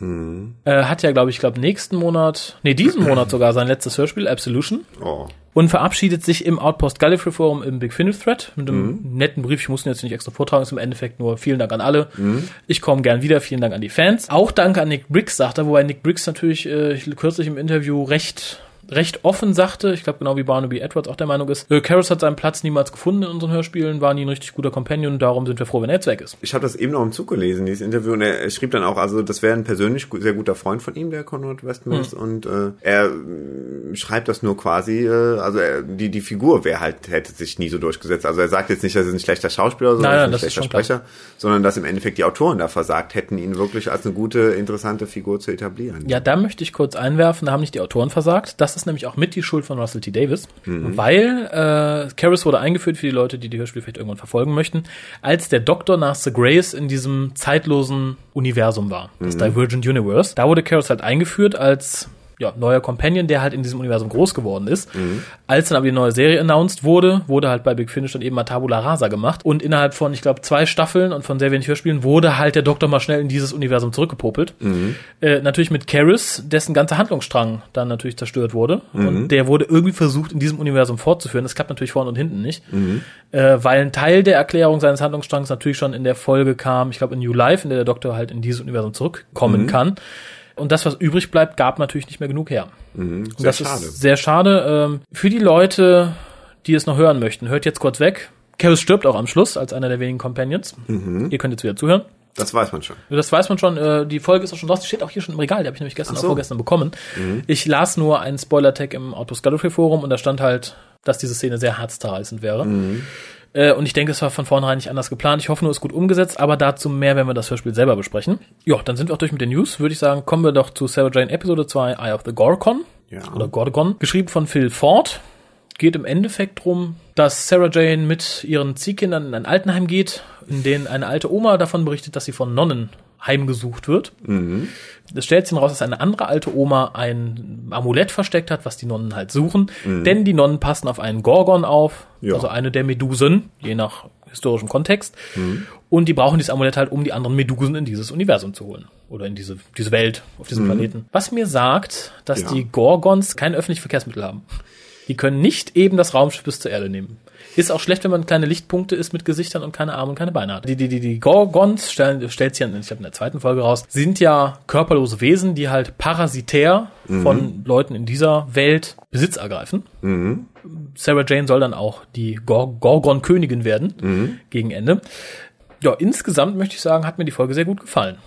Speaker 1: Mhm. Äh, hat ja, glaube ich, glaube nächsten Monat, nee, diesen Monat sogar sein letztes Hörspiel, Absolution. Oh. Und verabschiedet sich im Outpost Gallifrey Forum im Big Finish Thread mit einem mhm. netten Brief. Ich muss ihn jetzt nicht extra vortragen, ist im Endeffekt nur vielen Dank an alle. Mhm. Ich komme gern wieder, vielen Dank an die Fans. Auch danke an Nick Briggs, sagt er, wobei Nick Briggs natürlich äh, kürzlich im Interview recht recht offen sagte, ich glaube genau wie Barnaby Edwards auch der Meinung ist, äh, Karras hat seinen Platz niemals gefunden in unseren Hörspielen, war nie ein richtig guter Companion, darum sind wir froh, wenn er jetzt weg ist.
Speaker 2: Ich habe das eben noch im Zug gelesen, dieses Interview, und er, schrieb dann auch, also das wäre ein persönlich sehr guter Freund von ihm, der Conrad Westmans, mhm. und äh, er äh, schreibt das nur quasi, äh, also er, die die Figur wäre halt hätte sich nie so durchgesetzt. Also er sagt jetzt nicht, dass er ein schlechter Schauspieler oder so,
Speaker 1: nein,
Speaker 2: ein schlechter Sprecher, klar. sondern dass im Endeffekt die Autoren da versagt hätten, ihn wirklich als eine gute, interessante Figur zu etablieren.
Speaker 1: Ja, da möchte ich kurz einwerfen, da haben nicht die Autoren versagt. Das ist nämlich auch mit die Schuld von Russell T. Davis, mhm. weil äh, Karras wurde eingeführt für die Leute, die die Hörspiele vielleicht irgendwann verfolgen möchten, als der Doktor nach The Grace in diesem zeitlosen Universum war, das mhm. Divergent Universe. Da wurde Karras halt eingeführt als ja, neuer Companion, der halt in diesem Universum groß geworden ist. Mhm. Als dann aber die neue Serie announced wurde, wurde halt bei Big Finish dann eben mal Tabula Rasa gemacht. Und innerhalb von, ich glaube, zwei Staffeln und von sehr wenig Hörspielen wurde halt der Doktor mal schnell in dieses Universum zurückgepopelt. Mhm. Äh, natürlich mit Karis, dessen ganzer Handlungsstrang dann natürlich zerstört wurde. Mhm. Und der wurde irgendwie versucht, in diesem Universum fortzuführen. Das klappt natürlich vorne und hinten nicht. Mhm. Äh, weil ein Teil der Erklärung seines Handlungsstrangs natürlich schon in der Folge kam, ich glaube in New Life, in der der Doktor halt in dieses Universum zurückkommen mhm. kann. Und das, was übrig bleibt, gab natürlich nicht mehr genug her. Mhm, und das schade. ist sehr schade. Ähm, für die Leute, die es noch hören möchten, hört jetzt kurz weg. Karis stirbt auch am Schluss als einer der wenigen Companions. Mhm. Ihr könnt jetzt wieder zuhören.
Speaker 2: Das weiß man schon.
Speaker 1: Das weiß man schon. Äh, die Folge ist auch schon raus. Die steht auch hier schon im Regal. Die habe ich nämlich gestern so. auch vorgestern bekommen. Mhm. Ich las nur einen Spoiler-Tag im Autoscalatory Forum und da stand halt, dass diese Szene sehr herzzerreißend wäre. Mhm. Äh, und ich denke, es war von vornherein nicht anders geplant. Ich hoffe nur, es ist gut umgesetzt, aber dazu mehr, wenn wir das Hörspiel selber besprechen. Ja, dann sind wir auch durch mit den News. Würde ich sagen, kommen wir doch zu Sarah Jane Episode 2, Eye of the Gorgon. Ja. Oder Gorgon. Geschrieben von Phil Ford. Geht im Endeffekt drum, dass Sarah Jane mit ihren Ziehkindern in ein Altenheim geht, in dem eine alte Oma davon berichtet, dass sie von Nonnen heimgesucht wird. Mhm. Es stellt sich heraus, dass eine andere alte Oma ein Amulett versteckt hat, was die Nonnen halt suchen. Mhm. Denn die Nonnen passen auf einen Gorgon auf, ja. also eine der Medusen, je nach historischem Kontext. Mhm. Und die brauchen dieses Amulett halt, um die anderen Medusen in dieses Universum zu holen. Oder in diese, diese Welt, auf diesem mhm. Planeten. Was mir sagt, dass ja. die Gorgons kein öffentliches Verkehrsmittel haben. Die können nicht eben das Raumschiff bis zur Erde nehmen. Ist auch schlecht, wenn man kleine Lichtpunkte ist mit Gesichtern und keine Arme und keine Beine hat. Die, die, die, die Gorgons stellen, stellt sich ja, ich glaube in der zweiten Folge raus, sind ja körperlose Wesen, die halt parasitär mhm. von Leuten in dieser Welt Besitz ergreifen. Mhm. Sarah Jane soll dann auch die Gor Gorgon-Königin werden mhm. gegen Ende. Ja, insgesamt möchte ich sagen, hat mir die Folge sehr gut gefallen.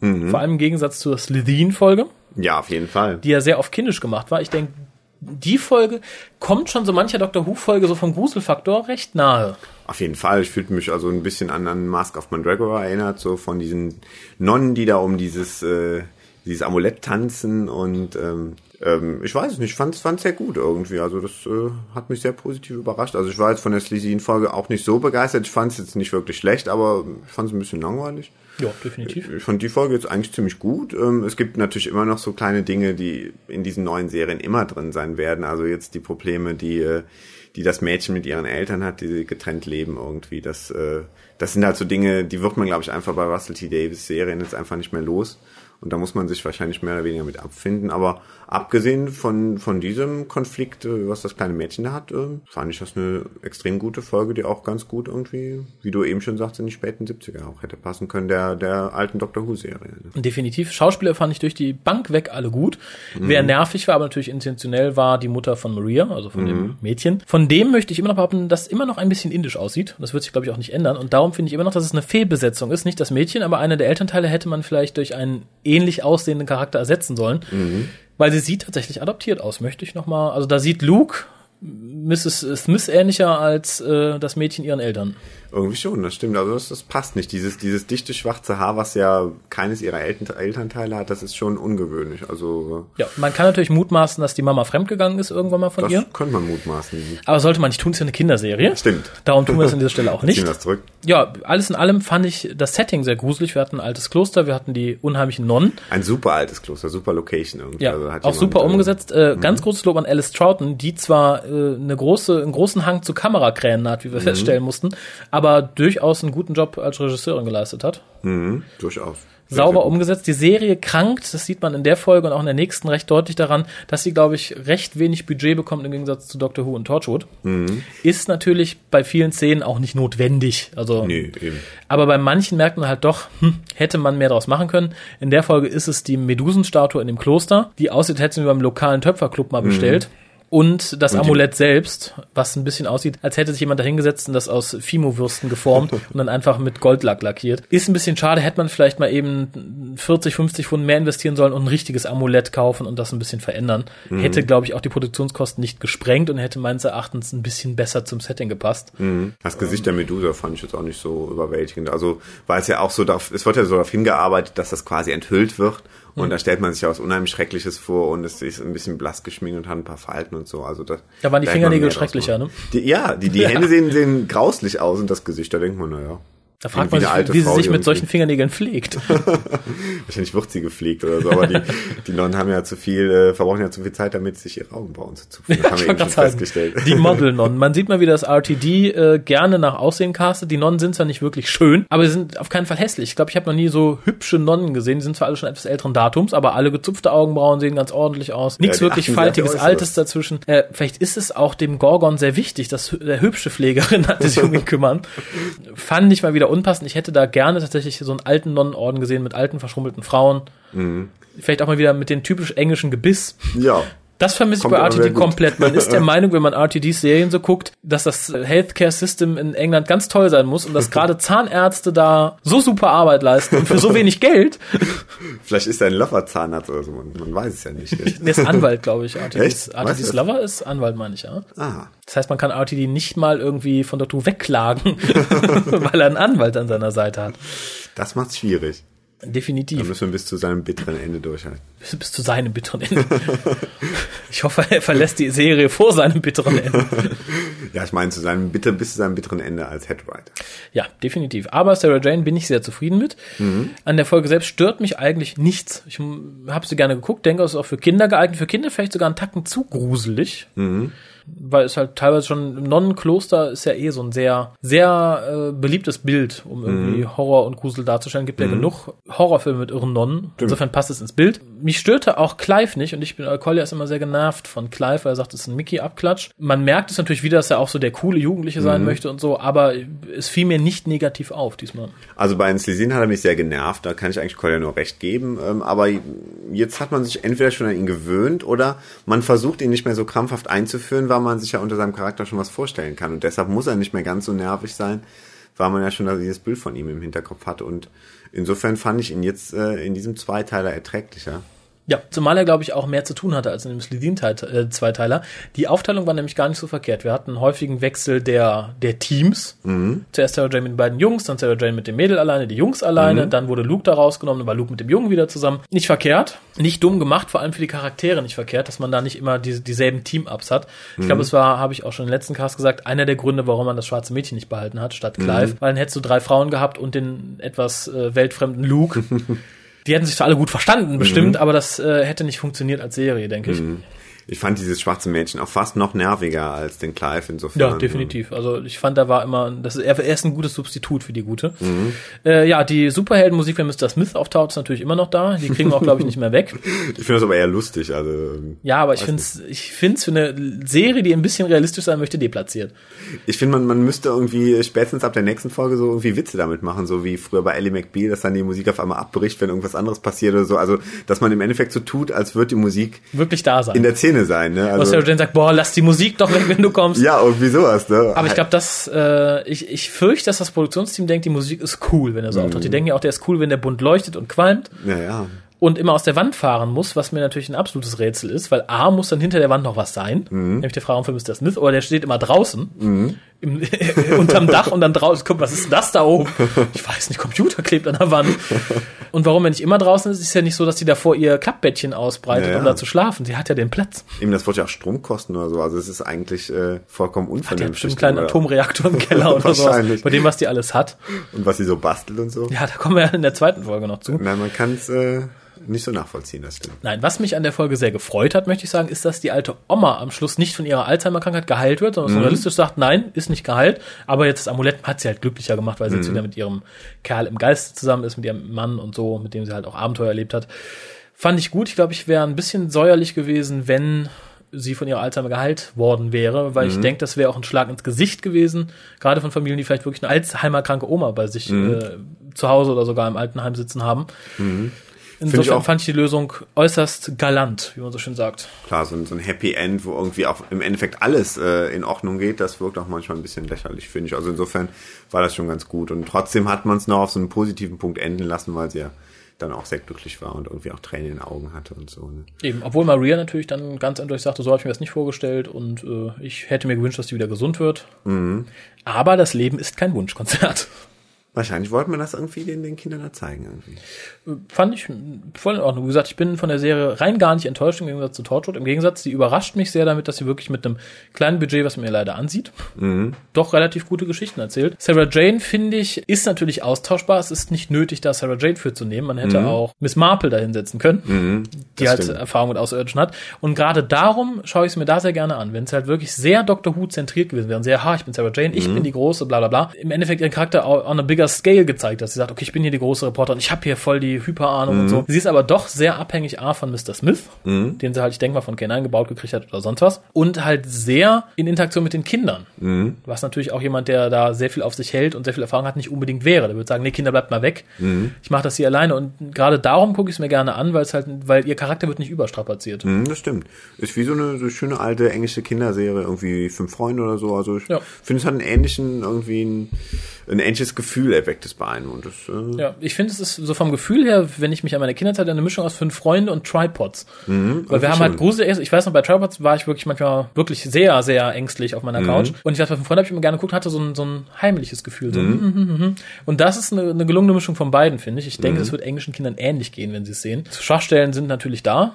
Speaker 1: Mhm. Vor allem im Gegensatz zur Slitheen-Folge.
Speaker 2: Ja, auf jeden Fall.
Speaker 1: Die ja sehr oft kindisch gemacht war. Ich denke, die Folge kommt schon so mancher Doctor Who-Folge so vom Gruselfaktor recht nahe.
Speaker 2: Auf jeden Fall. Ich fühlte mich also ein bisschen an, an Mask of Mandragora erinnert, so von diesen Nonnen, die da um dieses, äh, dieses Amulett tanzen und ähm, ähm, ich weiß es nicht, ich fand es sehr gut irgendwie. Also das äh, hat mich sehr positiv überrascht. Also ich war jetzt von der Sleazy-Folge auch nicht so begeistert. Ich fand es jetzt nicht wirklich schlecht, aber ich fand es ein bisschen langweilig.
Speaker 1: Ja, definitiv.
Speaker 2: Ich fand die Folge jetzt eigentlich ziemlich gut. Ähm, es gibt natürlich immer noch so kleine Dinge, die in diesen neuen Serien immer drin sein werden. Also jetzt die Probleme, die, äh, die das Mädchen mit ihren Eltern hat, die getrennt leben irgendwie. Das, äh, das sind halt so Dinge, die wird man, glaube ich, einfach bei Russell T. Davis Serien jetzt einfach nicht mehr los. Und da muss man sich wahrscheinlich mehr oder weniger mit abfinden. Aber abgesehen von, von diesem Konflikt, äh, was das kleine Mädchen da hat, äh, fand ich das eine extrem gute Folge, die auch ganz gut irgendwie, wie du eben schon sagst, in die späten 70er auch hätte passen können, der, der alten Doctor Who-Serie.
Speaker 1: Definitiv. Schauspieler fand ich durch die Bank weg alle gut. Mhm. Wer nervig war, aber natürlich intentionell war die Mutter von Maria, also von mhm. dem Mädchen. Von dem möchte ich immer noch behaupten, dass immer noch ein bisschen indisch aussieht. Das wird sich, glaube ich, auch nicht ändern. Und darum finde ich immer noch, dass es eine Fehlbesetzung ist. Nicht das Mädchen, aber einer der Elternteile hätte man vielleicht durch einen ähnlich aussehenden Charakter ersetzen sollen. Mhm. Weil sie sieht tatsächlich adoptiert aus, möchte ich nochmal. Also da sieht Luke Mrs. Smith ähnlicher als äh, das Mädchen ihren Eltern.
Speaker 2: Irgendwie schon, das stimmt. Also das, das passt nicht. Dieses, dieses dichte schwarze Haar, was ja keines ihrer Eltern, Elternteile hat, das ist schon ungewöhnlich. Also
Speaker 1: ja, man kann natürlich mutmaßen, dass die Mama fremdgegangen ist irgendwann mal von
Speaker 2: das
Speaker 1: ihr.
Speaker 2: Das könnte man mutmaßen.
Speaker 1: Aber sollte man nicht tun, es ist ja eine Kinderserie.
Speaker 2: Stimmt.
Speaker 1: Darum tun wir es an dieser Stelle auch nicht.
Speaker 2: Das zurück.
Speaker 1: Ja, alles in allem fand ich das Setting sehr gruselig. Wir hatten ein altes Kloster, wir hatten die unheimlichen Nonnen.
Speaker 2: Ein super altes Kloster, super Location irgendwie.
Speaker 1: Ja, also auch super äh, umgesetzt. Äh, mhm. Ganz großes Lob an Alice Troughton, die zwar äh, eine große, einen großen Hang zu Kamerakränen hat, wie wir mhm. feststellen mussten, aber durchaus durchaus einen guten Job als Regisseurin geleistet hat.
Speaker 2: Mhm, durchaus.
Speaker 1: Sehr, Sauber sehr umgesetzt. Die Serie krankt, das sieht man in der Folge und auch in der nächsten recht deutlich daran, dass sie, glaube ich, recht wenig Budget bekommt im Gegensatz zu Doctor Who und Torchwood. Mhm. Ist natürlich bei vielen Szenen auch nicht notwendig. Also, nee, eben. Aber bei manchen merkt man halt doch, hm, hätte man mehr draus machen können. In der Folge ist es die Medusenstatue in dem Kloster, die aussieht, hätten wir beim lokalen Töpferclub mal mhm. bestellt. Mhm und das und Amulett selbst, was ein bisschen aussieht, als hätte sich jemand dahingesetzt und das aus Fimo-Würsten geformt und dann einfach mit Goldlack lackiert. Ist ein bisschen schade, hätte man vielleicht mal eben 40, 50 Pfund mehr investieren sollen und ein richtiges Amulett kaufen und das ein bisschen verändern. Mhm. Hätte, glaube ich, auch die Produktionskosten nicht gesprengt und hätte meines Erachtens ein bisschen besser zum Setting gepasst.
Speaker 2: Mhm. Das Gesicht der Medusa fand ich jetzt auch nicht so überwältigend. Also, weil es ja auch so darauf, es wird ja so darauf hingearbeitet, dass das quasi enthüllt wird und mhm. da stellt man sich ja was unheimlich Schreckliches vor und es ist ein bisschen blass geschminkt und hat ein paar Falten und so. Also das,
Speaker 1: da waren die Fingernägel schrecklicher, ne?
Speaker 2: Die, ja, die, die ja. Hände sehen, sehen grauslich aus und das Gesicht, da denkt man, naja.
Speaker 1: Da fragt man sich, wie sie sich mit solchen Fingernägeln pflegt.
Speaker 2: Wahrscheinlich wird sie gepflegt oder so, aber die, die Nonnen haben ja zu viel, äh, verbrauchen ja zu viel Zeit damit, sich ihre Augenbrauen zu zupfen. Das
Speaker 1: haben wir eben schon festgestellt. Die Model-Nonnen. Man sieht mal, wie das RTD äh, gerne nach Aussehen castet. Die Nonnen sind zwar nicht wirklich schön, aber sie sind auf keinen Fall hässlich. Ich glaube, ich habe noch nie so hübsche Nonnen gesehen. Die sind zwar alle schon etwas älteren Datums, aber alle gezupfte Augenbrauen sehen ganz ordentlich aus. Nichts ja, wirklich faltiges, altes dazwischen. Äh, vielleicht ist es auch dem Gorgon sehr wichtig, dass der hübsche Pflegerin hat, sich um ihn kümmern. Fand ich mal wieder unpassend. Ich hätte da gerne tatsächlich so einen alten Nonnenorden gesehen mit alten, verschrummelten Frauen. Mhm. Vielleicht auch mal wieder mit dem typisch englischen Gebiss.
Speaker 2: Ja.
Speaker 1: Das vermisse ich bei RTD komplett. Man ist der Meinung, wenn man RTDs Serien so guckt, dass das Healthcare System in England ganz toll sein muss und dass gerade Zahnärzte da so super Arbeit leisten und für so wenig Geld.
Speaker 2: Vielleicht ist er ein Lover-Zahnarzt oder so, man, man, weiß es ja nicht.
Speaker 1: Der ist Anwalt, glaube ich. RTDs, RTDs Lover ist Anwalt, meine ich, ja. Ah. Das heißt, man kann RTD nicht mal irgendwie von Dr. wegklagen, weil er einen Anwalt an seiner Seite hat.
Speaker 2: Das macht's schwierig.
Speaker 1: Definitiv.
Speaker 2: Da müssen wir bis zu seinem bitteren Ende durchhalten.
Speaker 1: Bis, bis zu seinem bitteren Ende. ich hoffe, er verlässt die Serie vor seinem bitteren Ende.
Speaker 2: ja, ich meine zu seinem bitter, bis zu seinem bitteren Ende als Headwriter.
Speaker 1: Ja, definitiv. Aber Sarah Jane bin ich sehr zufrieden mit. Mhm. An der Folge selbst stört mich eigentlich nichts. Ich habe sie gerne geguckt, denke, es ist auch für Kinder geeignet. Für Kinder vielleicht sogar einen Tacken zu gruselig. Mhm weil es halt teilweise schon im Nonnenkloster ist ja eh so ein sehr, sehr äh, beliebtes Bild, um irgendwie mhm. Horror und Grusel darzustellen. Gibt mhm. ja genug Horrorfilme mit irren Nonnen. Insofern passt es ins Bild. Mich störte auch Clive nicht und ich bin, Collier ist immer sehr genervt von Clive, weil er sagt, es ist ein Mickey-Abklatsch. Man merkt es natürlich wieder, dass er auch so der coole Jugendliche sein mhm. möchte und so, aber es fiel mir nicht negativ auf diesmal.
Speaker 2: Also bei Enslesin hat er mich sehr genervt, da kann ich eigentlich Collier nur recht geben, ähm, aber jetzt hat man sich entweder schon an ihn gewöhnt oder man versucht ihn nicht mehr so krampfhaft einzuführen, weil man sich ja unter seinem Charakter schon was vorstellen kann. Und deshalb muss er nicht mehr ganz so nervig sein, weil man ja schon dieses Bild von ihm im Hinterkopf hat. Und insofern fand ich ihn jetzt äh, in diesem Zweiteiler erträglicher.
Speaker 1: Ja, zumal er, glaube ich, auch mehr zu tun hatte als in dem Slidin-Zweiteiler. Die Aufteilung war nämlich gar nicht so verkehrt. Wir hatten einen häufigen Wechsel der, der Teams. Mhm. Zuerst Sarah Jane mit den beiden Jungs, dann Sarah Jane mit dem Mädel alleine, die Jungs alleine. Mhm. Dann wurde Luke da rausgenommen, dann war Luke mit dem Jungen wieder zusammen. Nicht verkehrt, nicht dumm gemacht, vor allem für die Charaktere nicht verkehrt, dass man da nicht immer die, dieselben Team-Ups hat. Ich glaube, mhm. es war, habe ich auch schon im letzten Cast gesagt, einer der Gründe, warum man das schwarze Mädchen nicht behalten hat, statt Clive. Mhm. Weil dann hättest du drei Frauen gehabt und den etwas äh, weltfremden Luke. Die hätten sich zwar alle gut verstanden, bestimmt, mhm. aber das äh, hätte nicht funktioniert als Serie, denke ich.
Speaker 2: Mhm ich fand dieses schwarze Mädchen auch fast noch nerviger als den Clive insofern. Ja,
Speaker 1: definitiv. Also ich fand, da war immer, das ist, er ist ein gutes Substitut für die gute. Mhm. Äh, ja, die Superheldenmusik, wenn Mr. Smith auftaucht, ist natürlich immer noch da. Die kriegen wir auch, glaube ich, nicht mehr weg.
Speaker 2: Ich finde das aber eher lustig. Also
Speaker 1: ja, aber ich finde es, ich finde es für eine Serie, die ein bisschen realistisch sein möchte, deplatziert.
Speaker 2: Ich finde, man, man müsste irgendwie spätestens ab der nächsten Folge so irgendwie Witze damit machen, so wie früher bei Ellie McBeal, dass dann die Musik auf einmal abbricht, wenn irgendwas anderes passiert oder so. Also, dass man im Endeffekt so tut, als würde die Musik
Speaker 1: wirklich da sein.
Speaker 2: In der Szene sein. Ne?
Speaker 1: Also, Sarah Jane sagt, boah, lass die Musik doch weg, wenn du kommst.
Speaker 2: ja, wieso sowas, ne?
Speaker 1: Aber ich glaube, dass äh, ich, ich fürchte, dass das Produktionsteam denkt, die Musik ist cool, wenn er so mhm. auftaucht. Die denken ja auch, der ist cool, wenn der bunt leuchtet und qualmt.
Speaker 2: Ja, ja
Speaker 1: und immer aus der Wand fahren muss, was mir natürlich ein absolutes Rätsel ist, weil A muss dann hinter der Wand noch was sein, mhm. nämlich der Frauenfilm ist der Smith, oder der steht immer draußen, mhm. Im, unterm Dach und dann draußen, guck, was ist das da oben? Ich weiß nicht, Computer klebt an der Wand. Und warum er nicht immer draußen ist, ist ja nicht so, dass sie davor ihr Klappbettchen ausbreitet, ja, ja. um da zu schlafen. Sie hat ja den Platz.
Speaker 2: Eben, das wird ja auch Strom kosten oder so, also es ist eigentlich äh, vollkommen unvernünftig. Hat ja
Speaker 1: bestimmt einen kleinen Atomreaktor im Keller oder so. Bei dem, was die alles hat.
Speaker 2: Und was sie so bastelt und so.
Speaker 1: Ja, da kommen wir ja in der zweiten Folge noch zu.
Speaker 2: Nein, man kann es äh, nicht so nachvollziehen, das stimmt.
Speaker 1: Nein, was mich an der Folge sehr gefreut hat, möchte ich sagen, ist, dass die alte Oma am Schluss nicht von ihrer Alzheimer-Krankheit geheilt wird, sondern mhm. realistisch sagt, nein, ist nicht geheilt. Aber jetzt das Amulett hat sie halt glücklicher gemacht, weil sie mhm. jetzt wieder mit ihrem Kerl im Geist zusammen ist, mit ihrem Mann und so, mit dem sie halt auch Abenteuer erlebt hat. Fand ich gut. Ich glaube, ich wäre ein bisschen säuerlich gewesen, wenn sie von ihrer Alzheimer geheilt worden wäre, weil mhm. ich denke, das wäre auch ein Schlag ins Gesicht gewesen, gerade von Familien, die vielleicht wirklich eine Alzheimer-kranke Oma bei sich mhm. äh, zu Hause oder sogar im Altenheim sitzen haben. Mhm. Insofern ich auch, fand ich die Lösung äußerst galant, wie man so schön sagt.
Speaker 2: Klar, so ein, so ein Happy End, wo irgendwie auch im Endeffekt alles äh, in Ordnung geht, das wirkt auch manchmal ein bisschen lächerlich, finde ich. Also insofern war das schon ganz gut. Und trotzdem hat man es noch auf so einen positiven Punkt enden lassen, weil sie ja dann auch sehr glücklich war und irgendwie auch Tränen in den Augen hatte und so. Ne?
Speaker 1: Eben, obwohl Maria natürlich dann ganz eindeutig sagte, so habe ich mir das nicht vorgestellt und äh, ich hätte mir gewünscht, dass sie wieder gesund wird. Mhm. Aber das Leben ist kein Wunschkonzert.
Speaker 2: Wahrscheinlich wollte man das irgendwie den, den Kindern da zeigen.
Speaker 1: Irgendwie. Fand ich voll in Ordnung. Wie gesagt, ich bin von der Serie rein gar nicht enttäuscht im Gegensatz zu Torchwood. Im Gegensatz, sie überrascht mich sehr damit, dass sie wirklich mit einem kleinen Budget, was man mir leider ansieht, mhm. doch relativ gute Geschichten erzählt. Sarah Jane, finde ich, ist natürlich austauschbar. Es ist nicht nötig, da Sarah Jane für zu nehmen. Man hätte mhm. auch Miss Marple da hinsetzen können, mhm, die halt stimmt. Erfahrung mit Außerirdischen hat. Und gerade darum schaue ich es mir da sehr gerne an. Wenn es halt wirklich sehr Doctor Who zentriert gewesen wäre, sehr, ha, ich bin Sarah Jane, ich mhm. bin die große, bla bla bla. Im Endeffekt ihren Charakter on a bigger scale gezeigt, dass sie sagt, okay, ich bin hier die große Reporterin, ich habe hier voll die Hyperahnung mhm. und so. Sie ist aber doch sehr abhängig A von Mr. Smith, mhm. den sie halt, ich denke mal, von K9 gebaut gekriegt hat oder sonst was. Und halt sehr in Interaktion mit den Kindern. Mhm. Was natürlich auch jemand, der da sehr viel auf sich hält und sehr viel Erfahrung hat, nicht unbedingt wäre. Der würde sagen, nee, Kinder, bleibt mal weg. Mhm. Ich mache das hier alleine. Und gerade darum gucke ich es mir gerne an, weil es halt, weil ihr Charakter wird nicht überstrapaziert.
Speaker 2: Mhm, das stimmt. Ist wie so eine so schöne alte englische Kinderserie, irgendwie Fünf Freunde oder so. Also ich ja. finde, es hat einen ähnlichen, irgendwie ein, ein ähnliches Gefühl erweckt es bei einem. Und das,
Speaker 1: äh ja, ich finde, es ist so vom Gefühl her, wenn ich mich an meine Kinderzeit eine Mischung aus Fünf Freunde und Tripods. Mhm, Weil wir haben halt Grusel, ich weiß noch, bei Tripods war ich wirklich manchmal wirklich sehr, sehr ängstlich auf meiner mhm. Couch. Und ich weiß, bei Fünf Freunde habe ich immer gerne geguckt, hatte so ein, so ein heimliches Gefühl. So. Mhm. mhm, mhm und das ist eine, eine gelungene Mischung von beiden, finde ich. Ich denke, es mhm. wird englischen Kindern ähnlich gehen, wenn sie es sehen. Schwachstellen sind natürlich da.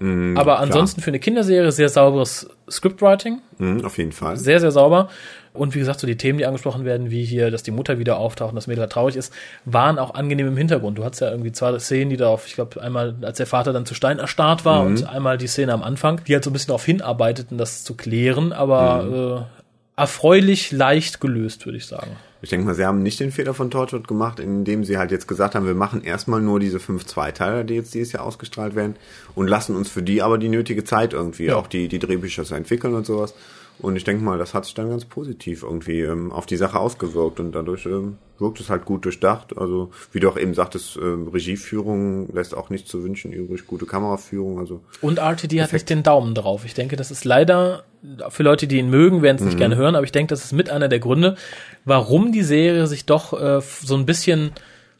Speaker 1: Aber ansonsten klar. für eine Kinderserie sehr sauberes Scriptwriting.
Speaker 2: Auf jeden Fall.
Speaker 1: Sehr, sehr sauber. Und wie gesagt, so die Themen, die angesprochen werden, wie hier, dass die Mutter wieder auftaucht und das Mädel traurig ist, waren auch angenehm im Hintergrund. Du hattest ja irgendwie zwei Szenen, die darauf, ich glaube, einmal, als der Vater dann zu Stein erstarrt war mhm. und einmal die Szene am Anfang, die halt so ein bisschen darauf hinarbeiteten, das zu klären, aber mhm. äh, erfreulich leicht gelöst, würde ich sagen.
Speaker 2: Ich denke mal, sie haben nicht den Fehler von Torchwood gemacht, indem sie halt jetzt gesagt haben, wir machen erstmal nur diese fünf Zweiteiler, die jetzt dieses Jahr ausgestrahlt werden und lassen uns für die aber die nötige Zeit irgendwie, ja. auch die, die Drehbücher zu entwickeln und sowas. Und ich denke mal, das hat sich dann ganz positiv irgendwie ähm, auf die Sache ausgewirkt und dadurch ähm, wirkt es halt gut durchdacht. Also wie du auch eben sagtest, ähm, Regieführung lässt auch nicht zu wünschen übrig, gute Kameraführung. Also
Speaker 1: und RTD hat nicht den Daumen drauf. Ich denke, das ist leider für Leute, die ihn mögen, werden es nicht mhm. gerne hören, aber ich denke, das ist mit einer der Gründe, warum die Serie sich doch äh, so ein bisschen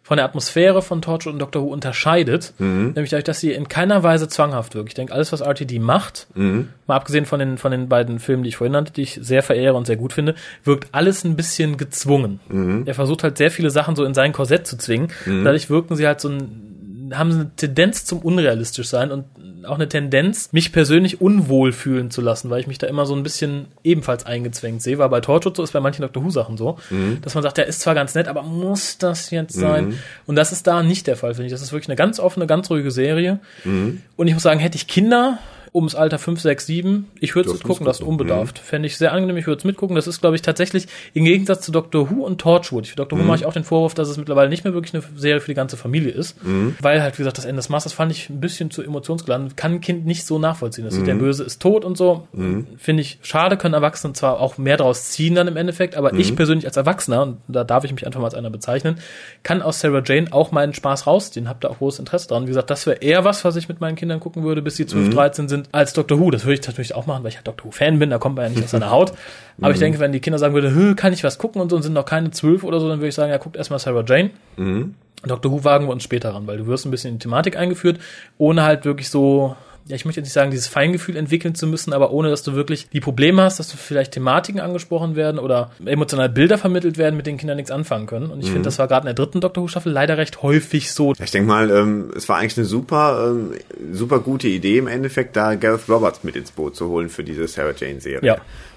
Speaker 1: von der Atmosphäre von Torchwood und Doctor Who unterscheidet, mhm. nämlich dadurch, dass sie in keiner Weise zwanghaft wirkt. Ich denke, alles, was RTD macht, mhm. mal abgesehen von den, von den beiden Filmen, die ich vorhin nannte, die ich sehr verehre und sehr gut finde, wirkt alles ein bisschen gezwungen. Mhm. Er versucht halt sehr viele Sachen so in sein Korsett zu zwingen. Mhm. Dadurch wirken sie halt so ein, haben eine Tendenz zum unrealistisch sein und auch eine Tendenz, mich persönlich unwohl fühlen zu lassen, weil ich mich da immer so ein bisschen ebenfalls eingezwängt sehe. War bei Torchwood so, ist bei manchen Dr. Who-Sachen so, mhm. dass man sagt, der ist zwar ganz nett, aber muss das jetzt sein? Mhm. Und das ist da nicht der Fall, finde ich. Das ist wirklich eine ganz offene, ganz ruhige Serie. Mhm. Und ich muss sagen, hätte ich Kinder, ums Alter 5, 6, 7. Ich würde es gucken, das unbedarft. Mhm. Fände ich sehr angenehm, ich würde es mitgucken. Das ist, glaube ich, tatsächlich im Gegensatz zu Doctor Who und Torchwood. Für Doctor mhm. Who mache ich auch den Vorwurf, dass es mittlerweile nicht mehr wirklich eine Serie für die ganze Familie ist. Mhm. Weil halt, wie gesagt, das Ende des Masters fand ich ein bisschen zu emotionsgeladen. Kann ein Kind nicht so nachvollziehen. Das ist, der mhm. Böse ist tot und so. Mhm. Finde ich schade, können Erwachsene zwar auch mehr draus ziehen dann im Endeffekt, aber ich mhm. persönlich als Erwachsener, und da darf ich mich einfach mal als einer bezeichnen, kann aus Sarah Jane auch meinen Spaß rausziehen. Hab da auch großes Interesse dran. Wie gesagt, das wäre eher was, was ich mit meinen Kindern gucken würde, bis sie 12, 13 sind, als Doctor Who. Das würde ich natürlich auch machen, weil ich halt Doctor Who-Fan bin, da kommt man ja nicht aus seiner Haut. Aber mhm. ich denke, wenn die Kinder sagen würden, kann ich was gucken und so und sind noch keine zwölf oder so, dann würde ich sagen, ja, guckt erstmal Sarah Jane. Mhm. Doctor Who wagen wir uns später ran, weil du wirst ein bisschen in die Thematik eingeführt, ohne halt wirklich so ja, ich möchte jetzt nicht sagen, dieses Feingefühl entwickeln zu müssen, aber ohne, dass du wirklich die Probleme hast, dass du vielleicht Thematiken angesprochen werden oder emotional Bilder vermittelt werden, mit denen Kinder nichts anfangen können. Und ich mhm. finde, das war gerade in der dritten Doctor Who Staffel leider recht häufig so.
Speaker 2: Ich denke mal, ähm, es war eigentlich eine super, ähm, super gute Idee im Endeffekt, da Gareth Roberts mit ins Boot zu holen für diese Sarah Jane Serie. Ja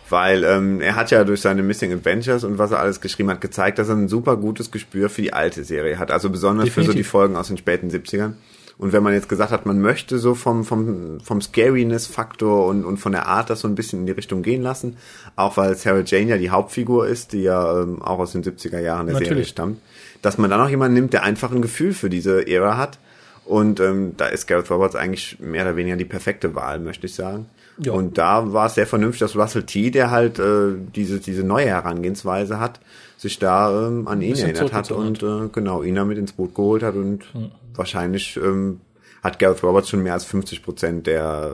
Speaker 2: weil ähm, er hat ja durch seine Missing Adventures und was er alles geschrieben hat, gezeigt, dass er ein super gutes Gespür für die alte Serie hat. Also besonders Definitiv. für so die Folgen aus den späten 70ern. Und wenn man jetzt gesagt hat, man möchte so vom, vom, vom Scariness-Faktor und, und von der Art das so ein bisschen in die Richtung gehen lassen, auch weil Sarah Jane ja die Hauptfigur ist, die ja ähm, auch aus den 70er Jahren der Natürlich. Serie stammt, dass man dann auch jemanden nimmt, der einfach ein Gefühl für diese Ära hat. Und ähm, da ist Gareth Roberts eigentlich mehr oder weniger die perfekte Wahl, möchte ich sagen. Ja. Und da war es sehr vernünftig, dass Russell T., der halt äh, diese, diese neue Herangehensweise hat, sich da ähm, an ihn erinnert hat und äh, genau ihn damit ins Boot geholt hat und mhm. Wahrscheinlich ähm, hat Gareth Roberts schon mehr als 50 Prozent der.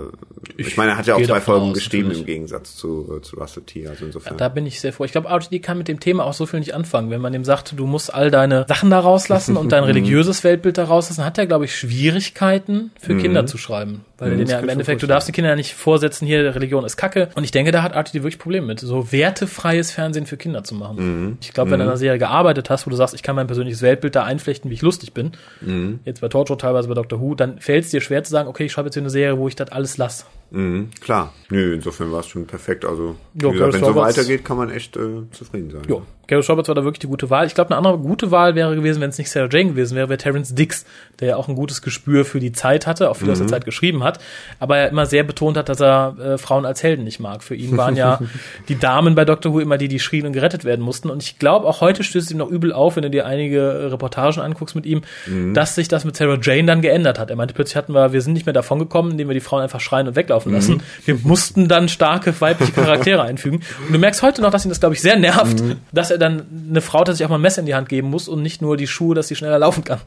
Speaker 2: Ich, ich meine, er hat ja auch zwei Folgen aus, geschrieben natürlich. im Gegensatz zu, zu Russell T. Also insofern.
Speaker 1: Da bin ich sehr froh. Ich glaube, RTD kann mit dem Thema auch so viel nicht anfangen. Wenn man ihm sagt, du musst all deine Sachen da rauslassen und dein religiöses Weltbild da rauslassen, hat er, glaube ich, Schwierigkeiten für mhm. Kinder zu schreiben. Weil mhm, den ja im Endeffekt, du darfst die Kinder ja nicht vorsetzen, hier, Religion ist Kacke. Und ich denke, da hat RTD wirklich Probleme mit, so wertefreies Fernsehen für Kinder zu machen. Mhm. Ich glaube, wenn du in einer Serie gearbeitet hast, wo du sagst, ich kann mein persönliches Weltbild da einflechten, wie ich lustig bin, mhm. jetzt bei Torture, teilweise bei Doctor Who, dann fällt es dir schwer zu sagen, okay, ich schreibe jetzt hier eine Serie, wo ich das alles lasse.
Speaker 2: Mhm, klar. Nö, insofern war es schon perfekt. Also, jo, gesagt, wenn es so weitergeht, kann man echt äh, zufrieden sein.
Speaker 1: Jo, Gareth Roberts war da wirklich die gute Wahl. Ich glaube, eine andere gute Wahl wäre gewesen, wenn es nicht Sarah Jane gewesen wäre, wäre Terence Dix, der ja auch ein gutes Gespür für die Zeit hatte, auch viel mhm. aus der. Zeit geschrieben hat, aber er immer sehr betont hat, dass er äh, Frauen als Helden nicht mag. Für ihn waren ja die Damen bei Doctor Who immer die, die schrien und gerettet werden mussten. Und ich glaube, auch heute stößt es ihm noch übel auf, wenn du dir einige Reportagen anguckst mit ihm, mhm. dass sich das mit Sarah Jane dann geändert hat. Er meinte, plötzlich hatten wir, wir sind nicht mehr davon gekommen, indem wir die Frauen einfach schreien und weglaufen lassen. Mhm. Wir mussten dann starke weibliche Charaktere einfügen. Und du merkst heute noch, dass ihn das, glaube ich, sehr nervt, mhm. dass er dann eine Frau sich auch mal ein Messer in die Hand geben muss und nicht nur die Schuhe, dass sie schneller laufen kann.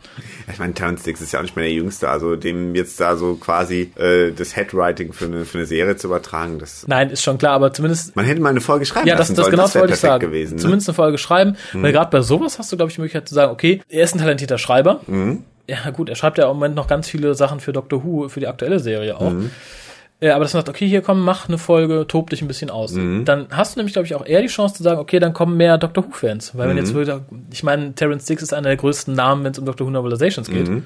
Speaker 2: Ich meine, Terence Dix ist ja auch nicht mehr der Jüngste, also dem jetzt da so quasi äh, das Headwriting für eine, für eine Serie zu übertragen, das...
Speaker 1: Nein, ist schon klar, aber zumindest...
Speaker 2: Man hätte mal eine Folge schreiben
Speaker 1: ja, das,
Speaker 2: das
Speaker 1: Genau das wollte ich sagen. Gewesen, ne? Zumindest eine Folge schreiben, mhm. weil gerade bei sowas hast du, glaube ich, die Möglichkeit zu sagen, okay, er ist ein talentierter Schreiber. Mhm. Ja gut, er schreibt ja im Moment noch ganz viele Sachen für Doctor Who, für die aktuelle Serie auch. Mhm. Ja, aber das sagt, okay, hier komm, mach eine Folge, tob dich ein bisschen aus. Mhm. Dann hast du nämlich, glaube ich, auch eher die Chance zu sagen, okay, dann kommen mehr Doctor Who-Fans. Weil wenn jetzt mhm. wirklich, ich meine, Terence Dix ist einer der größten Namen, wenn es um Doctor Who Novelizations geht. Mhm.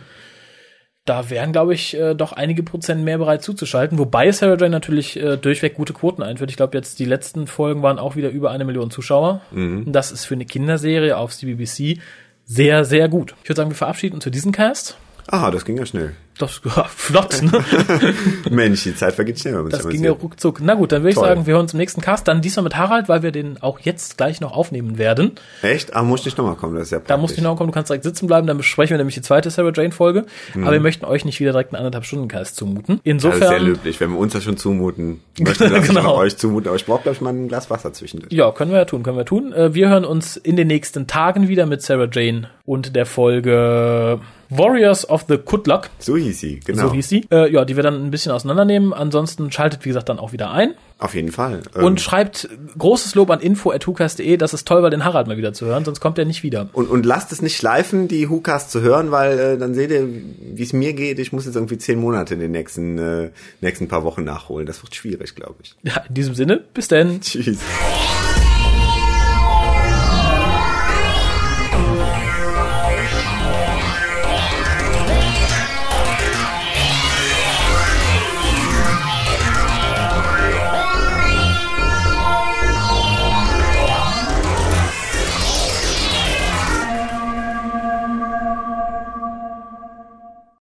Speaker 1: Da wären, glaube ich, äh, doch einige Prozent mehr bereit zuzuschalten, wobei Sarah Jane natürlich äh, durchweg gute Quoten einführt. Ich glaube, jetzt die letzten Folgen waren auch wieder über eine Million Zuschauer. Mhm. Das ist für eine Kinderserie auf CBBC sehr, sehr gut. Ich würde sagen, wir verabschieden uns für diesen Cast.
Speaker 2: Aha, das ging ja schnell.
Speaker 1: Das ja, flott, ne?
Speaker 2: Mensch, die Zeit vergeht schnell.
Speaker 1: Das ging ja ruckzuck. Na gut, dann würde ich sagen, wir hören uns im nächsten Cast. Dann diesmal mit Harald, weil wir den auch jetzt gleich noch aufnehmen werden.
Speaker 2: Echt? Ah, muss ich nochmal kommen, das ist ja
Speaker 1: praktisch. Da musst du nochmal kommen, du kannst direkt sitzen bleiben, dann besprechen wir nämlich die zweite Sarah Jane Folge. Mhm. Aber wir möchten euch nicht wieder direkt einen anderthalb Stunden Cast zumuten. Insofern.
Speaker 2: Also sehr löblich, wenn wir uns das schon zumuten, möchten wir genau. euch zumuten. Aber ich brauche, glaube ich, mal ein Glas Wasser zwischendurch.
Speaker 1: Ja, können wir ja tun, können wir tun. Äh, wir hören uns in den nächsten Tagen wieder mit Sarah Jane und der Folge Warriors of the Kudlock.
Speaker 2: So hieß sie, genau.
Speaker 1: So hieß sie. Äh, ja, die wir dann ein bisschen auseinandernehmen. Ansonsten schaltet, wie gesagt, dann auch wieder ein.
Speaker 2: Auf jeden Fall.
Speaker 1: Ähm, und schreibt großes Lob an info.hukas.de. Das ist toll, weil den Harald mal wieder zu hören, sonst kommt er nicht wieder.
Speaker 2: Und, und lasst es nicht schleifen, die Hukas zu hören, weil äh, dann seht ihr, wie es mir geht. Ich muss jetzt irgendwie zehn Monate in den nächsten, äh, nächsten paar Wochen nachholen. Das wird schwierig, glaube ich.
Speaker 1: Ja, in diesem Sinne, bis denn.
Speaker 2: Tschüss.